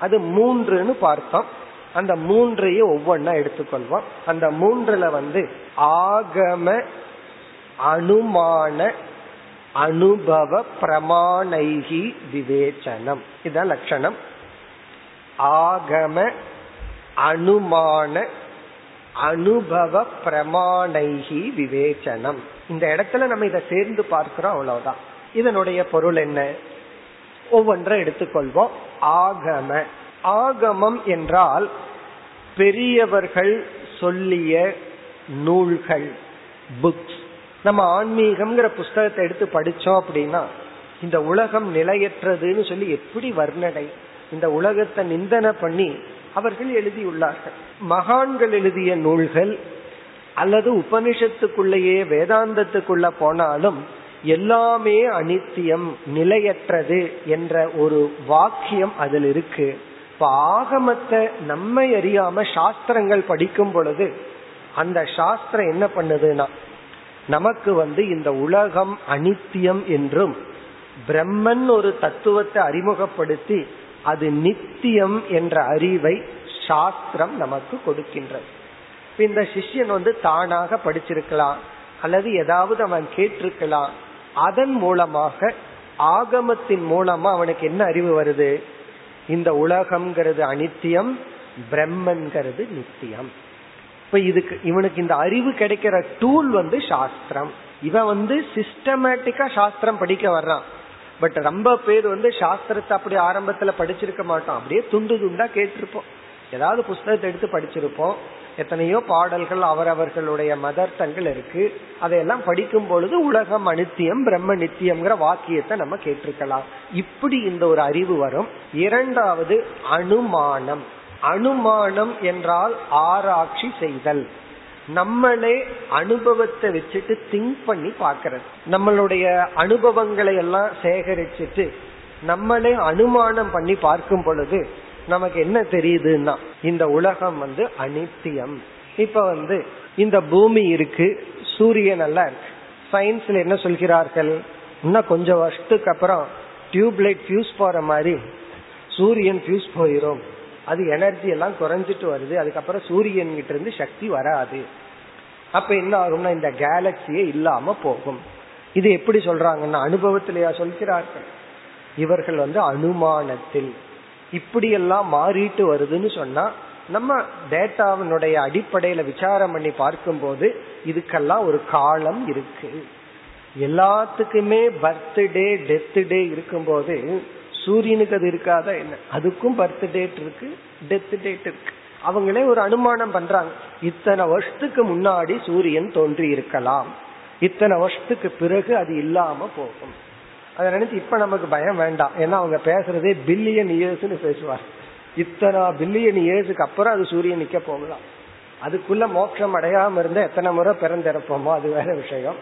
[SPEAKER 1] அது மூன்றுன்னு பார்த்தோம். அந்த மூன்றையும் ஒவ்வொன்னா எடுத்துக்கொள்வோம். அந்த மூன்றுல வந்து ஆகம அனுமான அனுபவ பிரமாணைகி விவேச்சனம். இதுதான் லட்சணம். ஆகம அனுமான அனுபவ பிரமாணைகி விவேச்சனம். இந்த இடத்துல நம்ம இதை சேர்ந்து பார்க்கிறோம் அவ்வளவுதான். இதனுடைய பொருள் என்ன? ஒவ்வொன்றை எடுத்துக்கொள்வோம். ஆகம. ஆகமம் என்றால் பெரியவர்கள் சொல்லிய நூல்கள் புக்ஸ் நம்ம ஆன்மீகம்ங்கிற புஸ்தகத்தை எடுத்து படிச்சோம் அப்படின்னா இந்த உலகம் நிலையற்றதுன்னு சொல்லி எப்படி வர்ணனை இந்த உலகத்தை நிந்தனை பண்ணி அவர்கள் எழுதியுள்ளார்கள். மகான்கள் எழுதிய நூல்கள் அல்லது உபனிஷத்துக்குள்ளேயே வேதாந்தத்துக்குள்ள போனாலும் எல்லாமே அனித்தியம் நிலையற்றது என்ற ஒரு வாக்கியம் அதில் இருக்கு. இப்ப ஆகமத்தை நம்மை அறியாம சாஸ்திரங்கள் படிக்கும் பொழுது அந்த சாஸ்திரம் என்ன பண்ணுதுன்னா நமக்கு வந்து இந்த உலகம் அனித்தியம் என்றும் பிரம்மன் ஒரு தத்துவத்தை அறிமுகப்படுத்தி அது நித்தியம் என்ற அறிவை சாஸ்திரம் நமக்கு கொடுக்கின்றது. இந்த சிஷ்யன் வந்து தானாக படிச்சிருக்கலாம் அல்லது ஏதாவது அவன் கேட்டிருக்கலாம். அதன் மூலமாக ஆகமத்தின் மூலமா அவனுக்கு என்ன அறிவு வருது? இந்த உலகம்ங்கிறது அனித்தியம் பிரம்மன்கிறது நித்தியம். இப்ப இதுக்கு இவனுக்கு இந்த அறிவு கிடைக்கிற டூல் வந்து சாஸ்திரம். இவன் வந்து சிஸ்டமேட்டிக்கா சாஸ்திரம் படிக்க வர்றான். பட் ரொம்ப பேர் வந்து சாஸ்திரத்தை அப்படி ஆரம்பத்துல படிச்சிருக்க மாட்டோம் அப்படியே துண்டு துண்டா கேட்டிருப்போம். ஏதாவது புஸ்தகத்தை எடுத்து படிச்சிருப்போம். எத்தனையோ பாடல்கள் அவரவர்களுடைய மதர்த்தங்கள் இருக்கு. அதையெல்லாம் படிக்கும் பொழுது உலகம் அனித்தியம் பிரம்ம நித்தியம்ங்கிற வாக்கியத்தை நம்ம கேட்டிருக்கலாம். இப்படி இந்த ஒரு அறிவு வரும். இரண்டாவது அனுமானம். அனுமானம் என்றால் ஆராய்ச்சி செய்தல். நம்மளே அனுபவத்தை வச்சுட்டு திங்க் பண்ணி பாக்கிறது நம்மளுடைய அனுபவங்களை எல்லாம் சேகரிச்சுட்டு நம்மளே அனுமானம் பண்ணி பார்க்கும் பொழுது நமக்கு என்ன தெரியுதுன்னா இந்த உலகம் வந்து அனித்தியம். இப்ப வந்து இந்த பூமி இருக்கு சூரியன் எல்லாம் இருக்கு சயின்ஸ்ல என்ன சொல்கிறார்கள்? இன்னும் கொஞ்சம் வருஷத்துக்கு அப்புறம் டியூப்லைட் ஃபியூஸ் போற மாதிரி சூரியன் ஃபியூஸ் போயிரும். அது எனர்ஜி எல்லாம் குறைஞ்சிட்டு வருது. அதுக்கப்புறம் சூரியன் கிட்ட இருந்து சக்தி வராது. அப்ப என்ன ஆகும்னா இந்த கேலக்சியே இல்லாம போகும். இது எப்படி சொல்றாங்கன்னா அனுபவத்திலேயா சொல்கிறார்கள். இவர்கள் வந்து அனுமானத்தில். இப்படியெல்லாம் மாறிட்டு வருதுன்னு சொன்னா நம்ம டேட்டாவினுடைய அடிப்படையில விசாரம் பண்ணி பார்க்கும்போது இதுக்கெல்லாம் ஒரு காலம் இருக்கு. எல்லாத்துக்குமே பர்த்டே டெத்து டே இருக்கும்போது சூரியனுக்கு அது இருக்காத என்ன? அதுக்கும் பர்த் டேட் இருக்கு டெத் டேட் இருக்கு. அவங்களே ஒரு அனுமானம் பண்றாங்க. இத்தனை வருஷத்துக்கு முன்னாடி சூரியன் தோன்றி இருக்கலாம். இத்தனை வருஷத்துக்கு பிறகு அது இல்லாம போகும். அதை நினைச்சு இப்ப நமக்கு பயம் வேண்டாம். ஏன்னா அவங்க பேசுறதே பில்லியன் இயர்ஸ்னு பேசுவார் இத்தனை பில்லியன் இயர்ஸுக்கு அப்புறம் அது சூரியன் நிக்க போகலாம். அதுக்குள்ள மோட்சம் அடையாம இருந்தா எத்தனை முறை பிறந்திருப்போமோ? அது வேற விஷயம்.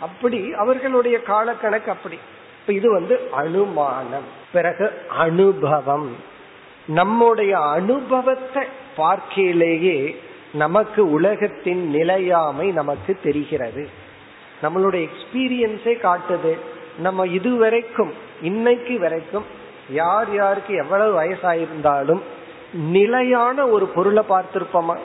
[SPEAKER 1] அப்படி அவர்களுடைய காலக்கணக்கு அப்படி. இப்ப இது வந்து அனுமானம். பிறகு அனுபவம். நம்முடைய அனுபவத்தை பார்க்கையிலேயே நமக்கு உலகத்தின் நிலையாமை நமக்கு தெரிகிறது. நம்மளுடைய எக்ஸ்பீரியன்ஸே காட்டுது. நம்ம இதுவரைக்கும் இன்னைக்கு வரைக்கும் யார் யாருக்கு எவ்வளவு வயசாயிருந்தாலும் நிலையான ஒரு பொருளை பார்த்திருப்போமா?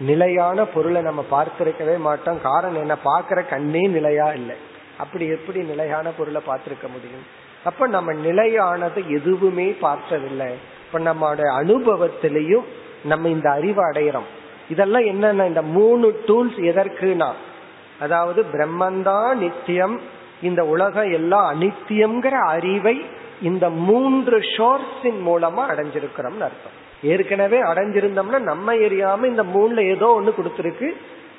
[SPEAKER 1] நிலையான பொருளை நம்ம பார்த்திருக்கவே மாட்டோம். காரணம் என்ன? பார்க்கிற கண்ணே நிலையா இல்லை. அப்படி எப்படி நிலையான பொருளை பார்த்திருக்க முடியும்? அப்ப நம்ம நிலையானது எதுவுமே பார்த்ததில்லை. இப்ப நம்மளுடைய அனுபவத்திலையும் நம்ம இந்த அறிவை அடையிறோம். இதெல்லாம் என்னென்ன? இந்த மூணு டூல்ஸ் எதற்குனா அதாவது பிரம்மந்தான் நித்தியம் இந்த உலகம் எல்லாம் அனித்தியம்ங்கிற அறிவை இந்த மூன்று ஷோர்ஸின் மூலமா அடைஞ்சிருக்கிறோம்னு அர்த்தம். ஏற்கனவே அடைஞ்சிருந்தோம்னா நம்ம எரியாம இந்த மூணுல ஏதோ ஒண்ணு கொடுத்துருக்கு.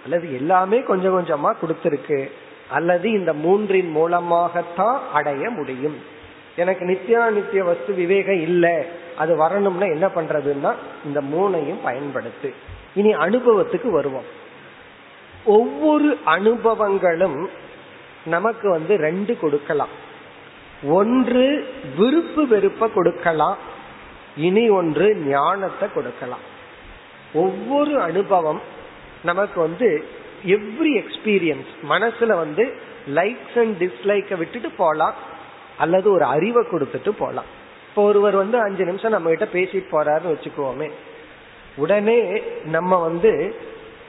[SPEAKER 1] அல்லது எல்லாமே கொஞ்சம் கொஞ்சமா கொடுத்துருக்கு. அல்லது இந்த மூன்றின் மூலமாகத்தான் அடைய முடியும். எனக்கு நித்தியா நித்திய வஸ்து விவேகம் இல்லை அது வரணும்னா என்ன பண்றதுன்னா இந்த மூணையும் பயன்படுத்து. இனி அனுபவத்துக்கு வருவோம். ஒவ்வொரு அனுபவங்களும் நமக்கு வந்து ரெண்டு கொடுக்கலாம். ஒன்று விருப்பு வெறுப்ப கொடுக்கலாம் இனி ஒன்று ஞானத்தை கொடுக்கலாம். ஒவ்வொரு அனுபவம் நமக்கு வந்து எவ்ரி எக்ஸ்பீரியன்ஸ் மனசுல வந்து லைக்ஸ் அண்ட் டிஸ்லைக்க விட்டுட்டு போகலாம் அல்லது ஒரு அறிவை கொடுத்துட்டு போகலாம் இப்போ ஒருவர் வந்து அஞ்சு நிமிஷம் நம்ம கிட்ட பேசிட்டு போறாருன்னு வச்சுக்குவோமே உடனே நம்ம வந்து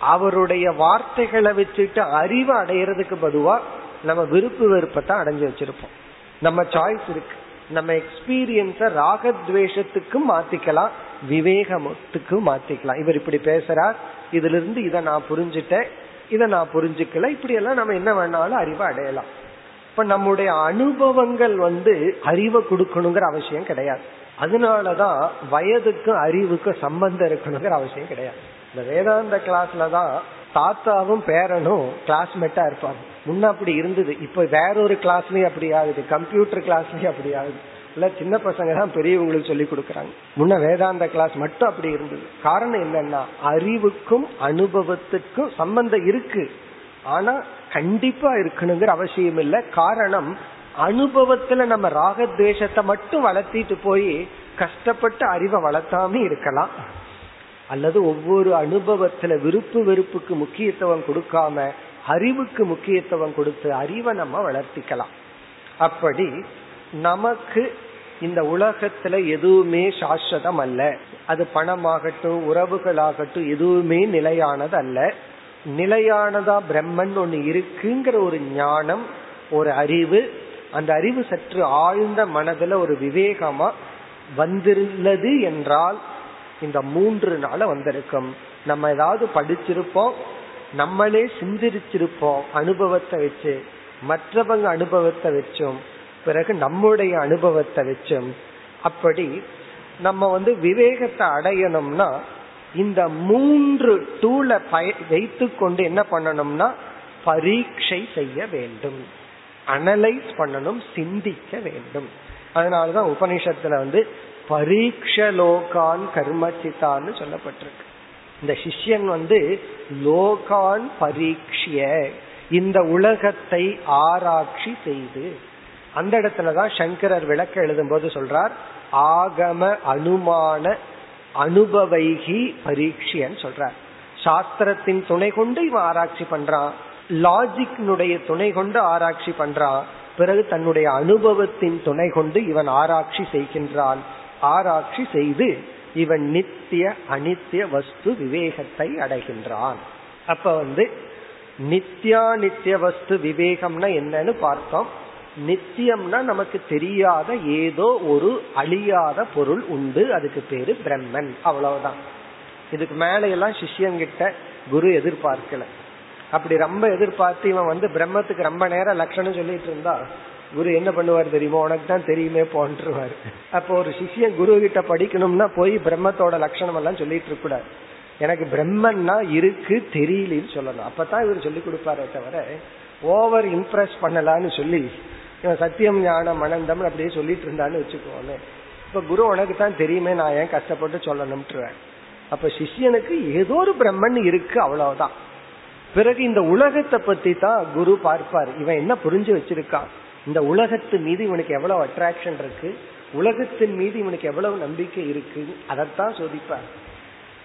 [SPEAKER 1] அவருடைய வார்த்தைகளை வச்சுட்டு அறிவை அடையிறதுக்கு பதுவா நம்ம விருப்பு வெறுப்பத்தை அடைஞ்சு வச்சிருப்போம். நம்ம சாய்ஸ் இருக்கு. நம்ம எக்ஸ்பீரியன்ஸ ராகத்வேஷத்துக்கும் மாத்திக்கலாம் விவேகத்துக்கும் மாத்திக்கலாம். இவர் இப்படி பேசுறார். இதுல இருந்து இதை நான் புரிஞ்சுட்டேன். இதை நான் புரிஞ்சுக்கல. இப்படி எல்லாம் நம்ம என்ன வேணாலும் அறிவை அடையலாம். இப்ப நம்முடைய அனுபவங்கள் வந்து அறிவை கொடுக்கணுங்கிற அவசியம் கிடையாது. அதனாலதான் வயதுக்கும் அறிவுக்கும் சம்பந்தம் இருக்கணுங்கிற அவசியம் கிடையாது. இந்த வேதாந்த கிளாஸ்ல தான் தாத்தாவும் பேரனும் கிளாஸ்மேட்டா இருப்பாங்க. முன்ன அப்படி இருந்தது. இப்ப வேற ஒரு கிளாஸ்லயும் அப்படி ஆகுது. கம்ப்யூட்டர் கிளாஸ்லயும் அப்படி ஆகுது. இல்ல சின்ன பசங்க தான் பெரியவங்களுக்கு சொல்லி கொடுக்கறாங்க. முன்ன வேதாந்த கிளாஸ் மட்டும் அப்படி இருந்தது. காரணம் என்னன்னா அறிவுக்கும் அனுபவத்துக்கும் சம்பந்தம் இருக்கு. ஆனா கண்டிப்பா இருக்கணுங்கிற அவசியம் இல்லை. காரணம் அனுபவத்துல நம்ம ராகத்வேஷத்தை மட்டும் வளர்த்திட்டு போய் கஷ்டப்பட்டு அறிவை வளர்த்தாம இருக்கலாம். அல்லது ஒவ்வொரு அனுபவத்துல விருப்பு வெறுப்புக்கு முக்கியத்துவம் கொடுக்காம அறிவுக்கு முக்கியத்துவம் கொடுத்து அறிவை நம்ம வளர்த்திக்கலாம். அப்படி நமக்கு இந்த உலகத்துல எதுவுமே சாஸ்வதம் அல்ல அது பணமாகட்டும் உறவுகளாகட்டும் எதுவுமே நிலையானது அல்ல நிலையானதா பிரம்மன் ஒண்ணு இருக்குங்கிற ஒரு ஞானம் ஒரு அறிவு அந்த அறிவு சற்று ஆழ்ந்த மனதுல ஒரு விவேகமா வந்திருந்தது என்றால் இந்த மூன்று நாள வந்திருக்கும். நம்ம ஏதாவது படிச்சிருப்போம் நம்மளே சிந்திரிச்சிருப்போம் அனுபவத்தை வச்சு மற்றவங்க அனுபவத்தை வச்சும். பிறகு நம்முடைய அனுபவத்தை வச்சும் அப்படி நம்ம வந்து விவேகத்தை அடையணும்னா இந்த மூன்று டூலை பய வைத்து கொண்டு என்ன பண்ணணும்னா பரீட்சை செய்ய வேண்டும். அனலைஸ் பண்ணணும் சிந்திக்க வேண்டும். அதனாலதான் உபனிஷத்துல வந்து பரீட்சலோகான் கர்மச்சித்தான்னு சொல்லப்பட்டிருக்கு. இந்த சிஷ்யன் வந்து லோகான் பரீட்சிய இந்த உலகத்தை ஆராய்ச்சி செய்து அந்த இடத்துலதான் சங்கரர் விளக்க எழுதும் போது சொல்றார் ஆகம அனுமான அனுபவைகி பரீட்சியன்னு சொல்றார். சாஸ்திரத்தின் துணை கொண்டு இவன் ஆராய்ச்சி பண்றான் லாஜிக்னுடைய துணை கொண்டு ஆராய்ச்சி பண்றான் பிறகு தன்னுடைய அனுபவத்தின் துணை கொண்டு இவன் ஆராய்ச்சி செய்கின்றான். ஆராய்ச்சி செய்து இவன் நித்திய அனித்திய வஸ்து விவேகத்தை அடைகின்றான். அப்ப வந்து நித்யா நித்திய வஸ்து விவேகம்னா என்னன்னு பார்த்தோம். நித்தியம்னா நமக்கு தெரியாத ஏதோ ஒரு அழியாத பொருள் உண்டு. அதுக்கு பேரு பிரம்மன். அவ்வளவுதான். இதுக்கு மேல எல்லாம் சிஷ்யங்கிட்ட குரு எதிர்பார்க்கல. அப்படி ரொம்ப எதிர்பார்த்து இவன் வந்து பிரம்மத்துக்கு ரொம்ப நேரம் லட்சணம் சொல்லிட்டு இருந்தா குரு என்ன பண்ணுவார் தெரியுமா? உனக்கு தான் தெரியுமே போன்றுவார். அப்போ ஒரு சிஷியன் குரு கிட்ட படிக்கணும்னா போய் பிரம்மத்தோட லட்சணம் எல்லாம் சொல்லிட்டு இருக்க கூடாது எனக்கு பிரம்மன்னா இருக்கு தெரியலன்னு சொல்லணும். அப்பதான் இவர் சொல்லி கொடுப்பாரே தவிர ஓவர் இம்ப்ரெஸ் பண்ணலான்னு சொல்லி இவன் சத்தியம் ஞானம் மனந்தம் அப்படியே சொல்லிட்டு இருந்தான்னு வச்சுக்கோங்க இப்ப குரு உனக்கு தான் தெரியுமே நான் ஏன் கஷ்டப்பட்டு சொல்லணும்ட்டுருவேன் அப்ப சிஷியனுக்கு ஏதோ ஒரு பிரம்மன் இருக்கு அவ்வளவுதான். பிறகு இந்த உலகத்தை பத்தி தான் குரு பார்ப்பார். இவன் என்ன புரிஞ்சு வச்சிருக்கான்? இந்த உலகத்து மீது இவனுக்கு எவ்வளவு அட்ராக்ஷன் இருக்கு? உலகத்தின் மீது இவனுக்கு எவ்வளவு நம்பிக்கை இருக்கு? அதைத்தான் சோதிப்பார்.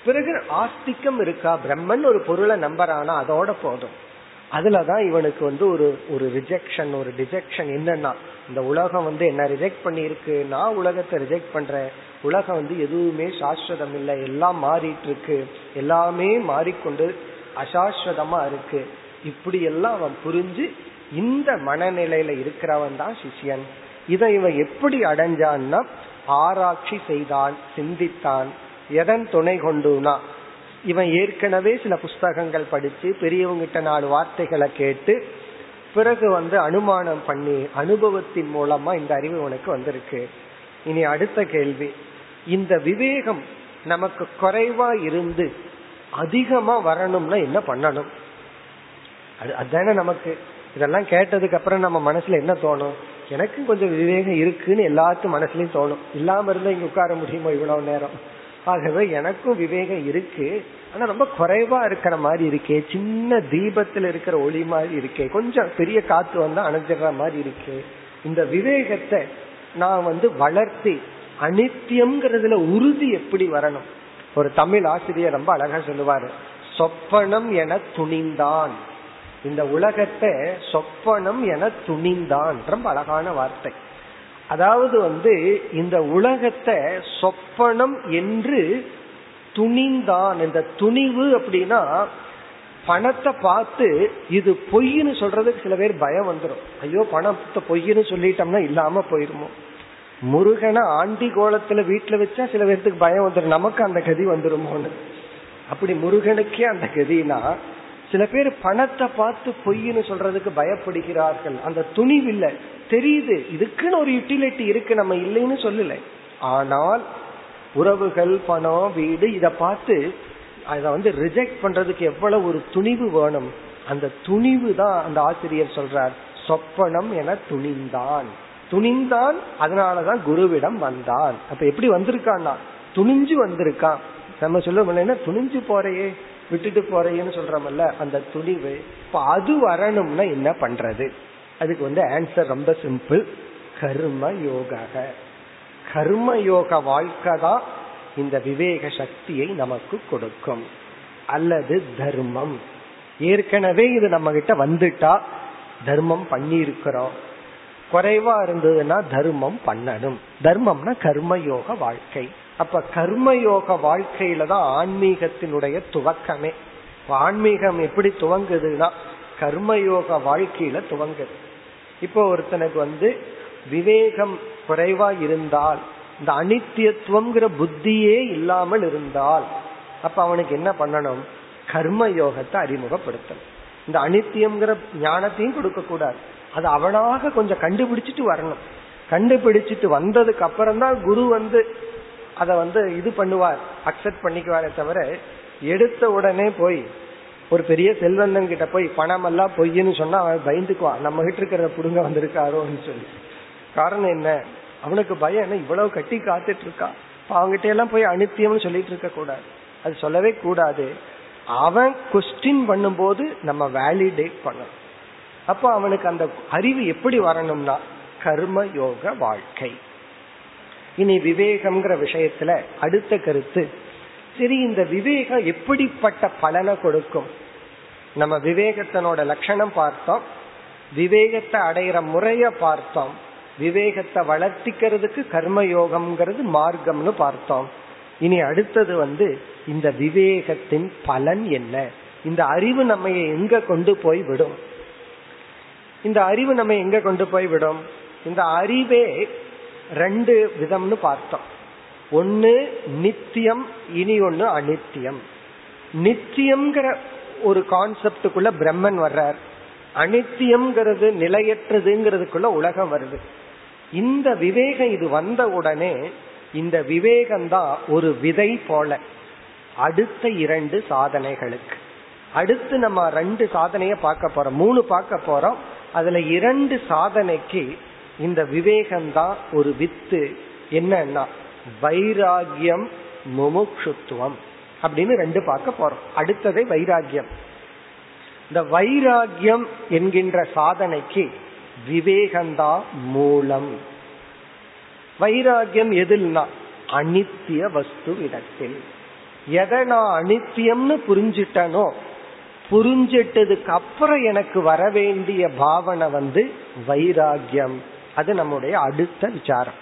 [SPEAKER 1] பிறகு ஆஸ்திக்கம் இருக்கா? பிரம்மன் ஒரு பொருளை நம்பறானா? அதோட போதும். அதுலதான் இவனுக்கு வந்து ஒரு ஒரு ரிஜெக்ஷன் ஒரு டிஜெக்ஷன் என்னன்னா இந்த உலகம் வந்து என்ன ரிஜெக்ட் பண்ணிருக்கு நான் உலகத்தை ரிஜெக்ட் பண்றேன் உலகம் வந்து எதுவுமே சாஸ்வதம் இல்லை எல்லாம் மாறிட்டு இருக்கு எல்லாமே மாறிக்கொண்டு அசாஸ்வதமா இருக்கு. இப்படி எல்லாம் அவன் புரிஞ்சு இந்த மனநிலையில இருக்கிறவன் தான் சிஷ்யன். இதை இவன் எப்படி அடைஞ்சான்னா ஆராய்ச்சி செய்தான் சிந்தித்தான் எதன் துணை கொண்டுனா இவன் ஏற்கனவே சில புஸ்தகங்கள் படிச்சு பெரியவங்கிட்ட நாலு வார்த்தைகளை கேட்டு பிறகு வந்து அனுமானம் பண்ணி அனுபவத்தின் மூலமா இந்த அறிவு உனக்கு வந்திருக்கு. இனி அடுத்த கேள்வி. இந்த விவேகம் நமக்கு குறைவா இருந்து அதிகமா வரணும்னா என்ன பண்ணணும்? அது அதுதானே நமக்கு. இதெல்லாம் கேட்டதுக்கு அப்புறம் நம்ம மனசுல என்ன தோணும்? எனக்கும் கொஞ்சம் விவேகம் இருக்குன்னு எல்லாத்துக்கும் மனசுலயும் தோணும். இல்லாம இருந்தா இங்க உட்கார முடியுமோ இவ்வளவு நேரம்? ஆகவே எனக்கும் விவேகம் இருக்கு. ஆனா ரொம்ப குறைவா இருக்கிற மாதிரி இருக்கே. சின்ன தீபத்துல இருக்கிற ஒளி மாதிரி இருக்கே. கொஞ்சம் பெரிய காத்து வந்தா அணைஞ்சிடுற மாதிரி இருக்கு. இந்த விவேகத்தை நான் வந்து வளர்த்தி அனித்தியம்ங்கிறதுல உறுதி எப்படி வரணும்? ஒரு தமிழ் ஆசிரியர் ரொம்ப அழகா சொல்லுவாரு. சொப்பனம் என துணிந்தான். இந்த உலகத்தை சொப்பனம் என துணிந்தான். ரொம்ப அழகான வார்த்தை. அதாவது வந்து இந்த உலகத்தை சொப்பனம் என்று துணிந்தான். இந்த துணிவு அப்படின்னா பணத்தை பார்த்து இது பொய்ன்னு சொல்றதுக்கு சில பேர் பயம் வந்துடும் ஐயோ பணத்தை பொய்ன்னு சொல்லிட்டோம்னா இல்லாம போயிருமோ? முருகனை ஆண்டி கோலத்துல வீட்டுல வச்சா சில பேர்த்துக்கு பயம் வந்துடும் நமக்கு அந்த கதி வந்துருமோன்னு. அப்படி முருகனுக்கே அந்த கதினா சில பேர் பணத்தை பார்த்து பொய்ன்னு சொல்றதுக்கு பயப்படுகிறார்கள். அந்த துணிவில்லை. தெரியுது. இதுக்குன்னு ஒரு யூட்டிலிட்டி இருக்கு நம்ம இல்லைன்னு சொல்லல. ஆனால் உறவுகள் பணம் வீடு இதை பார்த்து அதை வந்து ரிஜெக்ட் பண்றதுக்கு எவ்வளவு ஒரு துணிவு வேணும். அந்த துணிவு தான் அந்த ஆசிரியர் சொல்றார். சொப்பனம் என துணிந்தான். துணிந்தான் அதனாலதான் குருவிடம் வந்தான். அப்ப எப்படி வந்திருக்கான்னா? துணிஞ்சு வந்திருக்கான். நம்ம சொல்ல துணிஞ்சு போறையே விட்டுட்டு போறையேன்னு சொல்றோம்ல அந்த துணிவு. இப்ப அது வரணும்னா என்ன பண்றது? அதுக்கு வந்து ஆன்சர் ரொம்ப சிம்பிள் கர்ம யோக கர்ம யோக வாழ்க்கை தான் இந்த விவேக சக்தியை நமக்கு கொடுக்கும். அல்லது தர்மம். ஏற்கனவே இது நம்ம கிட்ட வந்துட்டா தர்மம் பண்ணி இருக்கிறோம் குறைவா இருந்ததுன்னா தர்மம் பண்ணணும். தர்மம்னா கர்மயோக வாழ்க்கை. அப்ப கர்மயோக வாழ்க்கையில தான் ஆன்மீகத்தினுடைய துவக்கமே. ஆன்மீகம் எப்படி துவங்குதுன்னா கர்மயோக வாழ்க்கையில துவங்குது. இப்போ ஒருத்தனுக்கு வந்து விவேகம் குறைவா இருந்தால் இந்த அனித்தியத்துவம்ங்கிற புத்தியே இல்லாமல் இருந்தால் அப்ப அவனுக்கு என்ன பண்ணணும்? கர்ம யோகத்தை அறிமுகப்படுத்தணும். இந்த அனித்தியம்ங்கிற ஞானத்தையும் கொடுக்க கூடாது அது அவனாக கொஞ்சம் கண்டுபிடிச்சிட்டு வரணும். கண்டுபிடிச்சிட்டு வந்ததுக்கு அப்புறம் தான் குரு வந்து அதை வந்து இது பண்ணுவார் அக்செப்ட் பண்ணிக்குவாரே தவிர எடுத்த உடனே போய் ஒரு பெரிய செல்வந்தன் கிட்ட போய் பணம் எல்லாம் பொய்ன்னு சொன்னா அவன் பயந்துக்குவான். நம்ம கிட்ட இருக்கிற புடுங்க வந்திருக்காரோன்னு சொல்லி. காரணம் என்ன? அவனுக்கு பயம் என்ன? இவ்வளவு கட்டி காத்துட்டு இருக்கா? அவங்ககிட்ட எல்லாம் போய் அனுத்தியம்னு சொல்லிட்டு இருக்க கூடாது. அது சொல்லவே கூடாது. அவன் கொஸ்டின் பண்ணும்போது நம்ம வேலிடேட் பண்ணணும். அப்போ அவனுக்கு அந்த அறிவு எப்படி வரணும்னா கர்ம யோக வாழ்க்கை. இனி விவேகம்ங்கிற விஷயத்துல அடுத்த கருத்து சரி இந்த விவேகம் எப்படிப்பட்ட பலனை கொடுக்கும்? நம்ம விவேகத்தனோட லட்சணம் பார்த்தோம். விவேகத்தை அடையிற முறைய பார்த்தோம். விவேகத்தை வளர்த்திக்கிறதுக்கு கர்மயோகம்ங்கிறது மார்க்கம்னு பார்த்தோம். இனி அடுத்தது வந்து இந்த விவேகத்தின் பலன் என்ன? இந்த அறிவு நம்ம எங்க கொண்டு போய் விடும்? இந்த அறிவு நம்ம எங்க கொண்டு போய் விடும்? இந்த அறிவே ரெண்டு விதம்னு பார்த்தோம். ஒன்னு நித்தியம் இனி ஒன்னு அனித்தியம். நித்தியம்ங்கிற ஒரு கான்செப்டுக்குள்ள பிரம்மன் வர்றார். அனித்தியம்ங்கிறது நிலையற்றதுங்கிறதுக்குள்ள உலகம் வருது. இந்த விவேகம் இது வந்த உடனே இந்த விவேகம்தான் ஒரு விதை போல அடுத்த இரண்டு சாதனைகளுக்கு. அடுத்து நம்ம ரெண்டு சாதனைய பார்க்க போறோம். மூணு பார்க்க போறோம். அதுல இரண்டு சாதனைக்கு இந்த விவேகம்தான் ஒரு வித்து. என்னன்னா வைராகியம் முமுக்ஷுத்துவம். அப்படின்னு ரெண்டு பார்க்க போறோம். அடுத்தது வைராகியம் இந்த வைராகியம் என்கின்ற சாதனைக்கு விவேகந்தா மூலம். வைராகியம் எதில்னா அனித்திய வஸ்து இடத்தில் எதை நான் அனித்தியம்னு புரிஞ்சிட்டனோ புரிஞ்சிட்டதுக்கு அப்புறம் எனக்கு வர வேண்டிய பாவனை வந்து வைராகியம் அது நம்முடைய அடுத்த விசாரம்.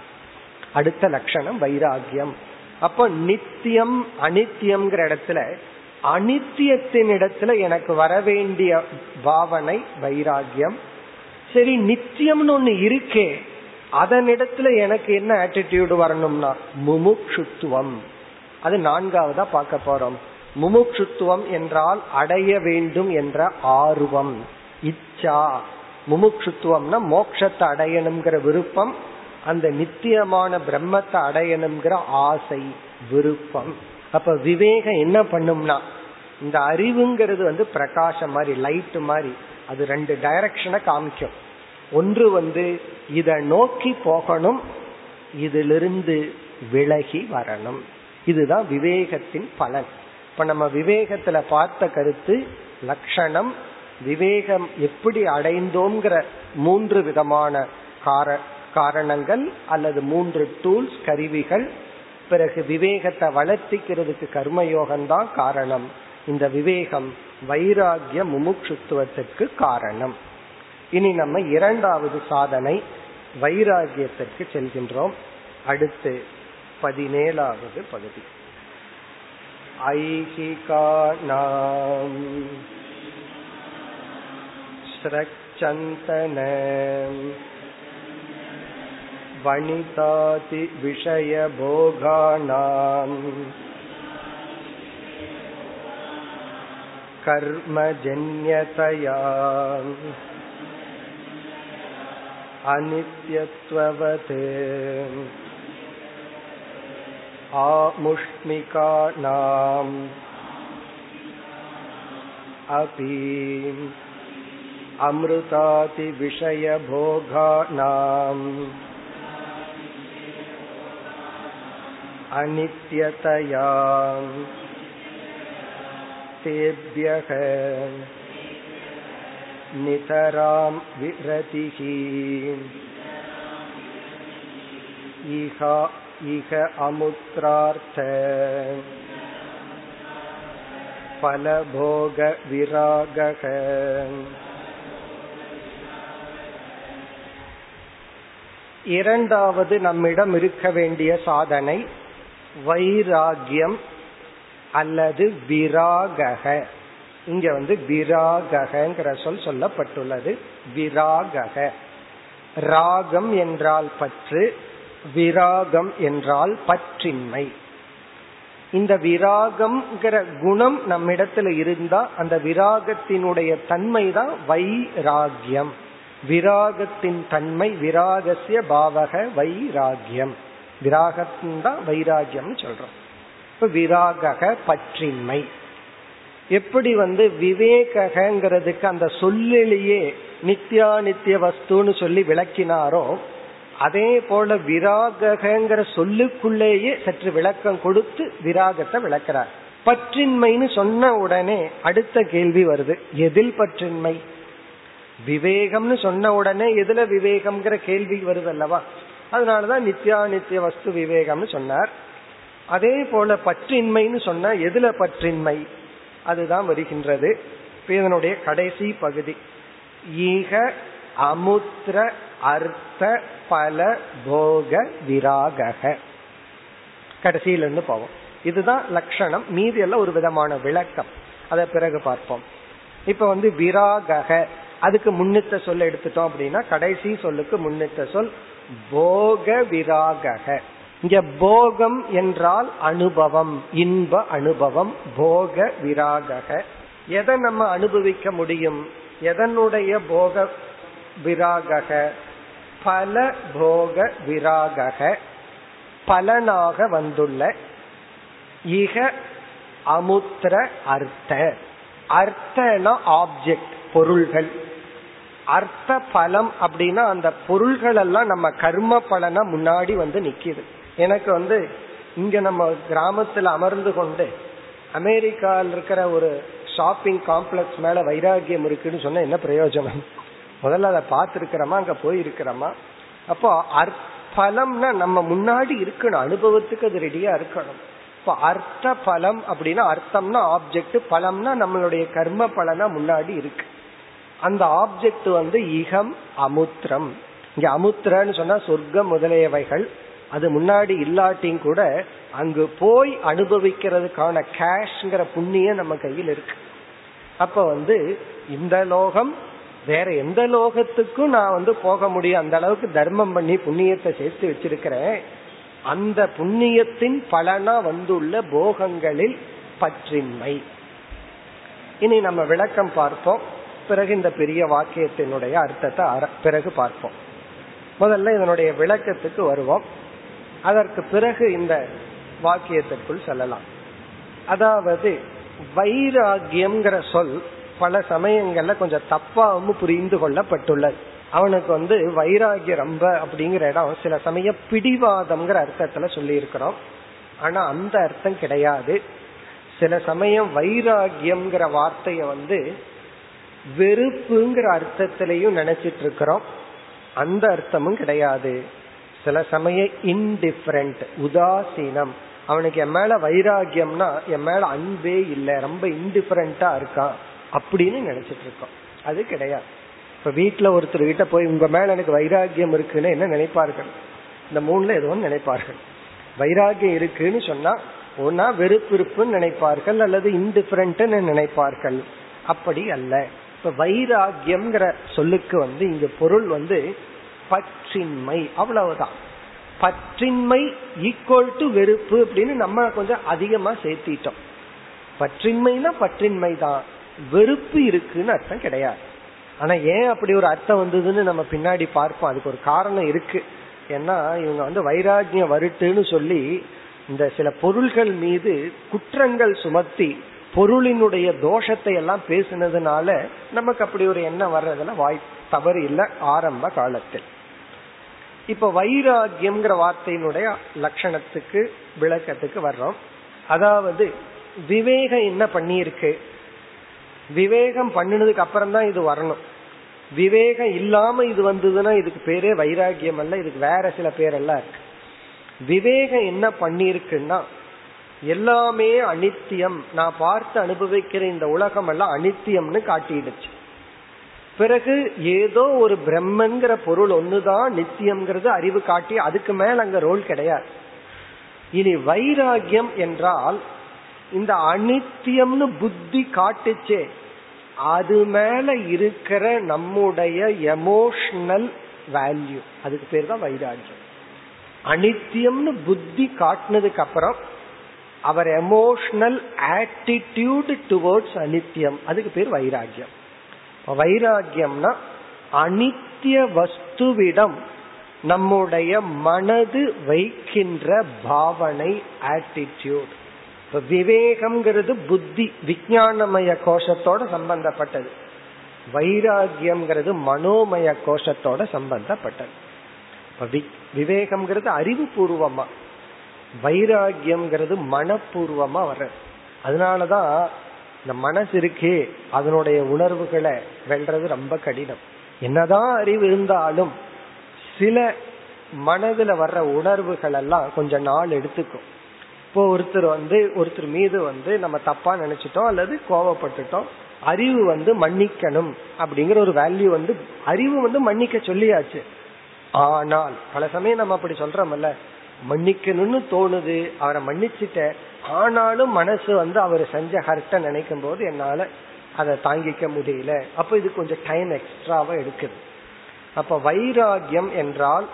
[SPEAKER 1] அடுத்த லட்சணம் வைராகியம் அப்போ நித்தியம் அனித்தியம்ங்கிற இடத்துல அனித்தியத்தின் இடத்துல எனக்கு வர வேண்டிய பாவனை வைராகியம். சரி நித்தியம்னு ஒண்ணு இருக்கே அதனிடத்துல எனக்கு என்ன ஆட்டிடியூடு வரணும்னா முமுட்சுத்துவம் அது நான்காவதா பார்க்க போறோம். முமுட்சுத்துவம் என்றால் அடைய வேண்டும் என்ற ஆர்வம் இச்சா. முமுட்சுத்துவம்னா மோட்சத்தை அடையணுங்கிற விருப்பம் அந்த நித்தியமான பிரம்மத்தை அடையணுங்கிற ஆசை விருப்பம். அப்ப விவேகம் என்ன பண்ணும்னா இந்த அறிவுங்கிறது வந்து பிரகாசம் மாதிரி லைட் மாதிரி அது ரெண்டு டைரக்ஷனை காமிக்கும். ஒன்று வந்து இதை நோக்கி போகணும் இதிலிருந்து விலகி வரணும். இதுதான் விவேகத்தின் பலன். இப்ப நம்ம விவேகத்துல பார்த்த கருத்து லட்சணம் விவேகம் எப்படி அடைந்தோங்கிற மூன்று விதமான கார காரணங்கள் அல்லது மூன்று டூல்ஸ் கருவிகள் பிறகு விவேகத்தை வளர்த்திக்கிறதுக்கு கர்மயோகம்தான் காரணம். இந்த விவேகம் வைராகிய முமுட்சுத்துவத்திற்கு காரணம். இனி நம்ம இரண்டாவது சாதனை வைராகியத்திற்கு செல்கின்றோம். அடுத்து பதினேழாவது பகுதி. ஐகிகானாம் ஸ்ரக்சந்தன. वणिताति विषयभोगानाम् कर्मजन्यतया अनित्यत्ववत् आमुष्मिकानाम् अपि अमृतातिविषयभोगानाम् अनित्यतया तेभ्यः नितरां विरतिः इह इह अमुत्रार्थ फलभोगविरागः இரண்டாவது நம்மிடம் இருக்க வேண்டிய சாதனை வைராகியம் அல்லது விராகக. இங்க வந்து விராகங்கிற சொல் சொல்லப்பட்டுள்ளது. விராகக. ராகம் என்றால் பற்று விராகம் என்றால் பற்றின்மை. இந்த விராகம்ங்கிற குணம் நம்மிடத்துல இருந்தா அந்த விராகத்தினுடைய தன்மை தான் வைராகியம். விராகத்தின் தன்மை விராகசிய பாவக வைராகியம். விராகத்தின் தான் வைராகியம் சொல்றோம். இப்ப விராகக பற்றின்மை. எப்படி வந்து விவேகங்கிறதுக்கு அந்த சொல்லிலேயே நித்யா நித்திய வஸ்துன்னு சொல்லி விளக்கினாரோ அதே போல விராகங்கிற சொல்லுக்குள்ளேயே சற்று விளக்கம் கொடுத்து விராகத்தை விளக்கிறார். பற்றின்மைன்னு சொன்ன உடனே அடுத்த கேள்வி வருது. எதில் பற்றின்மை? விவேகம்னு சொன்ன உடனே எதுல விவேகம்ங்கிற கேள்வி வருது அல்லவா? அதனாலதான் நித்யா நித்திய வஸ்து விவேகம்னு சொன்னார். அதே போல பற்றின்மைன்னு சொன்ன எதுல பற்றின்மை? அதுதான் வருகின்றது. இதனுடைய கடைசி பகுதி. ஈக அமுத்திர அர்த்த பல போக விராக கடைசியில இருந்து போவோம். இதுதான் லட்சணம் மீதி எல்லாம் ஒரு விதமான விளக்கம். அதை பிறகு பார்ப்போம். இப்ப வந்து விராக அதுக்கு முன்னித்த சொல் எடுத்துட்டோம் அப்படின்னா கடைசி சொல்லுக்கு முன்னித்த சொல் போக விராக இங்க போகம் என்றால் அனுபவம் இன்ப அனுபவம் போக விராக எதை நம்ம அனுபவிக்க முடியும்? எதனுடைய போக விராக பல போக விராக பலனாக வந்துள்ள இக அமுத்திர அர்த்த. அர்த்தனா ஆப்ஜெக்ட் பொருள்கள். அர்த்த பலம் அப்படின்னா அந்த பொருள்கள் எல்லாம் நம்ம கர்ம பலனா முன்னாடி வந்து நிக்கிது. எனக்கு வந்து இங்க நம்ம கிராமத்துல அமர்ந்து கொண்டு அமெரிக்காவில் இருக்கிற ஒரு ஷாப்பிங் காம்ப்ளெக்ஸ் மேல வைராகியம் இருக்குன்னு சொன்னா என்ன பிரயோஜனம்? முதல்ல அதை பார்த்துருக்கிறோமா? அங்க போயிருக்கிறோமா? அப்போ பலம்னா நம்ம முன்னாடி இருக்கணும் அனுபவத்துக்கு அது ரெடியா இருக்கணும். இப்போ அர்த்த பலம் அப்படின்னா அர்த்தம்னா ஆப்ஜெக்ட் பலம்னா நம்மளுடைய கர்ம பலனா முன்னாடி இருக்கு. அந்த ஆப்ஜெக்ட் வந்து இகம் அமுத்திரம். இங்க அமுத்திரன்னு சொன்னா சொர்க்கம் முதலியவைகள். அது முன்னாடி இல்லாட்டியும் கூட அங்கு போய் அனுபவிக்கிறதுக்கான கேஷ்ங்கிற புண்ணியம் நம்ம கையில் இருக்கு. அப்ப வந்து இந்த லோகம் வேற எந்த லோகத்துக்கும் நான் வந்து போக முடியும். அந்த அளவுக்கு தர்மம் பண்ணி புண்ணியத்தை சேர்த்து வச்சிருக்கிறேன். அந்த புண்ணியத்தின் பலனா வந்துள்ள போகங்களில் பற்றின்மை. இனி நம்ம விளக்கம் பார்ப்போம். பிறகு இந்த பெரிய வாக்கியத்தினுடைய அர்த்தத்தை பிறகு பார்ப்போம். முதல்ல இதனுடைய விளக்கத்துக்கு வருவோம். அதற்கு பிறகு இந்த வாக்கியத்திற்குள் செல்லலாம். அதாவது வைராகியம்ங்கிற சொல் பல சமயங்கள்ல கொஞ்சம் தப்பாவும் புரிந்து கொள்ளப்பட்டுள்ளது. அவனுக்கு வந்து வைராகியம் ரொம்ப அப்படிங்கிற இடம் சில சமயம் பிடிவாதம்ங்கிற அர்த்தத்துல சொல்லி இருக்கிறோம் ஆனா அந்த அர்த்தம் கிடையாது. சில சமயம் வைராகியம்ங்கிற வார்த்தைய வந்து வெறுப்புங்கிற அர்த்தத்திலையும் நினைச்சிட்டு இருக்கிறோம் அந்த அர்த்தமும் கிடையாது. சில சமயம் இன்டிஃபரண்ட் உதாசீனம். அவனுக்கு என் மேல வைராகியம்னா என் மேல அன்பே இல்லை ரொம்ப இன்டிஃபரண்டா இருக்கான் அப்படின்னு நினைச்சிட்டு இருக்கோம் அது கிடையாது. இப்ப வீட்டுல ஒருத்தர் கிட்ட போய் உங்க மேல எனக்கு வைராகியம் இருக்குன்னு என்ன நினைப்பார்கள்? இந்த மூணுல ஏதோ நினைப்பார்கள். வைராகியம் இருக்குன்னு சொன்னா ஒன்னா வெறுப்பு இருப்புன்னு நினைப்பார்கள் அல்லது இன்டிஃபரண்ட்னு நினைப்பார்கள். அப்படி அல்ல. இப்ப வைராகியம்ங்கிற சொல்லுக்கு வந்து இங்க பொருள் வந்து பற்றின்மை அவ்வளவுதான். பற்றின்மை ஈக்குவல் டு வெறுப்பு அப்படின்னு நம்ம கொஞ்சம் அதிகமா சேர்த்திட்டோம். பற்றின்மைனா பற்றின்மை தான் வெறுப்பு இருக்குன்னு அர்த்தம் கிடையாது. ஆனா ஏன் அப்படி ஒரு அர்த்தம் வந்ததுன்னு நம்ம பின்னாடி பார்ப்போம். அதுக்கு ஒரு காரணம் இருக்கு. ஏன்னா இவங்க வந்து வைராகியம் வருட்டுன்னு சொல்லி இந்த சில பொருள்கள் மீது குற்றங்கள் சுமத்தி பொருளினுடைய தோஷத்தை எல்லாம் பேசினதுனால நமக்கு அப்படி ஒரு எண்ணம் வர்றதுல வாய் தவறு இல்லை ஆரம்ப காலத்தில். இப்ப வைராகியம்ங்கிற வார்த்தையினுடைய லட்சணத்துக்கு விளக்கத்துக்கு வர்றோம். அதாவது விவேகம் என்ன பண்ணியிருக்கு? விவேகம் பண்ணினதுக்கு அப்புறம் தான் இது வரணும். விவேகம் இல்லாம இது வந்ததுன்னா இதுக்கு பேரே வைராகியம் அல்ல இதுக்கு வேற சில பேரெல்லாம் இருக்கு. விவேகம் என்ன பண்ணிருக்குன்னா எல்லாமே அனித்தியம். நான் பார்த்து அனுபவிக்கிற இந்த உலகம் எல்லாம் அனித்தியம்னு காட்டிடுச்சு. பிறகு ஏதோ ஒரு பிரம்மங்கிற பொருள் ஒண்ணுதான் நித்தியம்ங்கிறது அறிவு காட்டி அதுக்கு மேல அங்க ரோல் கிடையாது. இனி வைராகியம் என்றால் இந்த அனித்தியம்னு புத்தி காட்டுச்சே. அது மேல இருக்கிற நம்முடைய எமோஷனல் வேல்யூ அதுக்கு பேர் தான் வைராகியம். அனித்தியம்னு புத்தி காட்டினதுக்கு அப்புறம் அவர் எமோஷனல் ஆட்டிடியூட் டுவோர்ட்ஸ் அனித்தியம் அதுக்கு பேர் வைராகியம் வைராகியம்னா அனித்திய வஸ்துவிடம் நம்முடைய மனது வைக்கின்ற பாவனை ஆட்டிடியூட் விவேகம்ங்கிறது புத்தி விஜயானமய கோஷத்தோட சம்பந்தப்பட்டது. வைராகியம்ங்கிறது மனோமய கோஷத்தோட சம்பந்தப்பட்டது. விவேகம்ங்கிறது அறிவு பூர்வமா வைராகியம்ங்கிறது மனப்பூர்வமா வர்றது அதனாலதான் இந்த மனசு இருக்கே அதனுடைய உணர்வுகளை வெல்றது ரொம்ப கடினம். என்னதான் அறிவு இருந்தாலும் சில மனதுல வர்ற உணர்வுகள் எல்லாம் கொஞ்சம் நாள் எடுத்துக்கும். இப்போ ஒருத்தர் வந்து ஒருத்தர் மீது வந்து நம்ம தப்பா நினைச்சிட்டோம் அல்லது கோவப்பட்டுட்டோம் அறிவு வந்து மன்னிக்கணும் அப்படிங்கிற ஒரு வேல்யூ வந்து அறிவு வந்து மன்னிக்க சொல்லியாச்சு. ஆனால் பல சமயம் நம்ம அப்படி சொல்றோம்ல மன்னிக்கணும்னு தோணுது அவரை மன்னிச்சுட்ட ஆனாலும் மனசு வந்து அவர் செஞ்ச ஹர்ட்ட நினைக்கும் போது என்னால அதை தாங்கிக்க முடியல. அப்ப இது கொஞ்சம் டைம் எக்ஸ்ட்ராவா எடுக்குது. அப்ப வைராகியம் என்றால்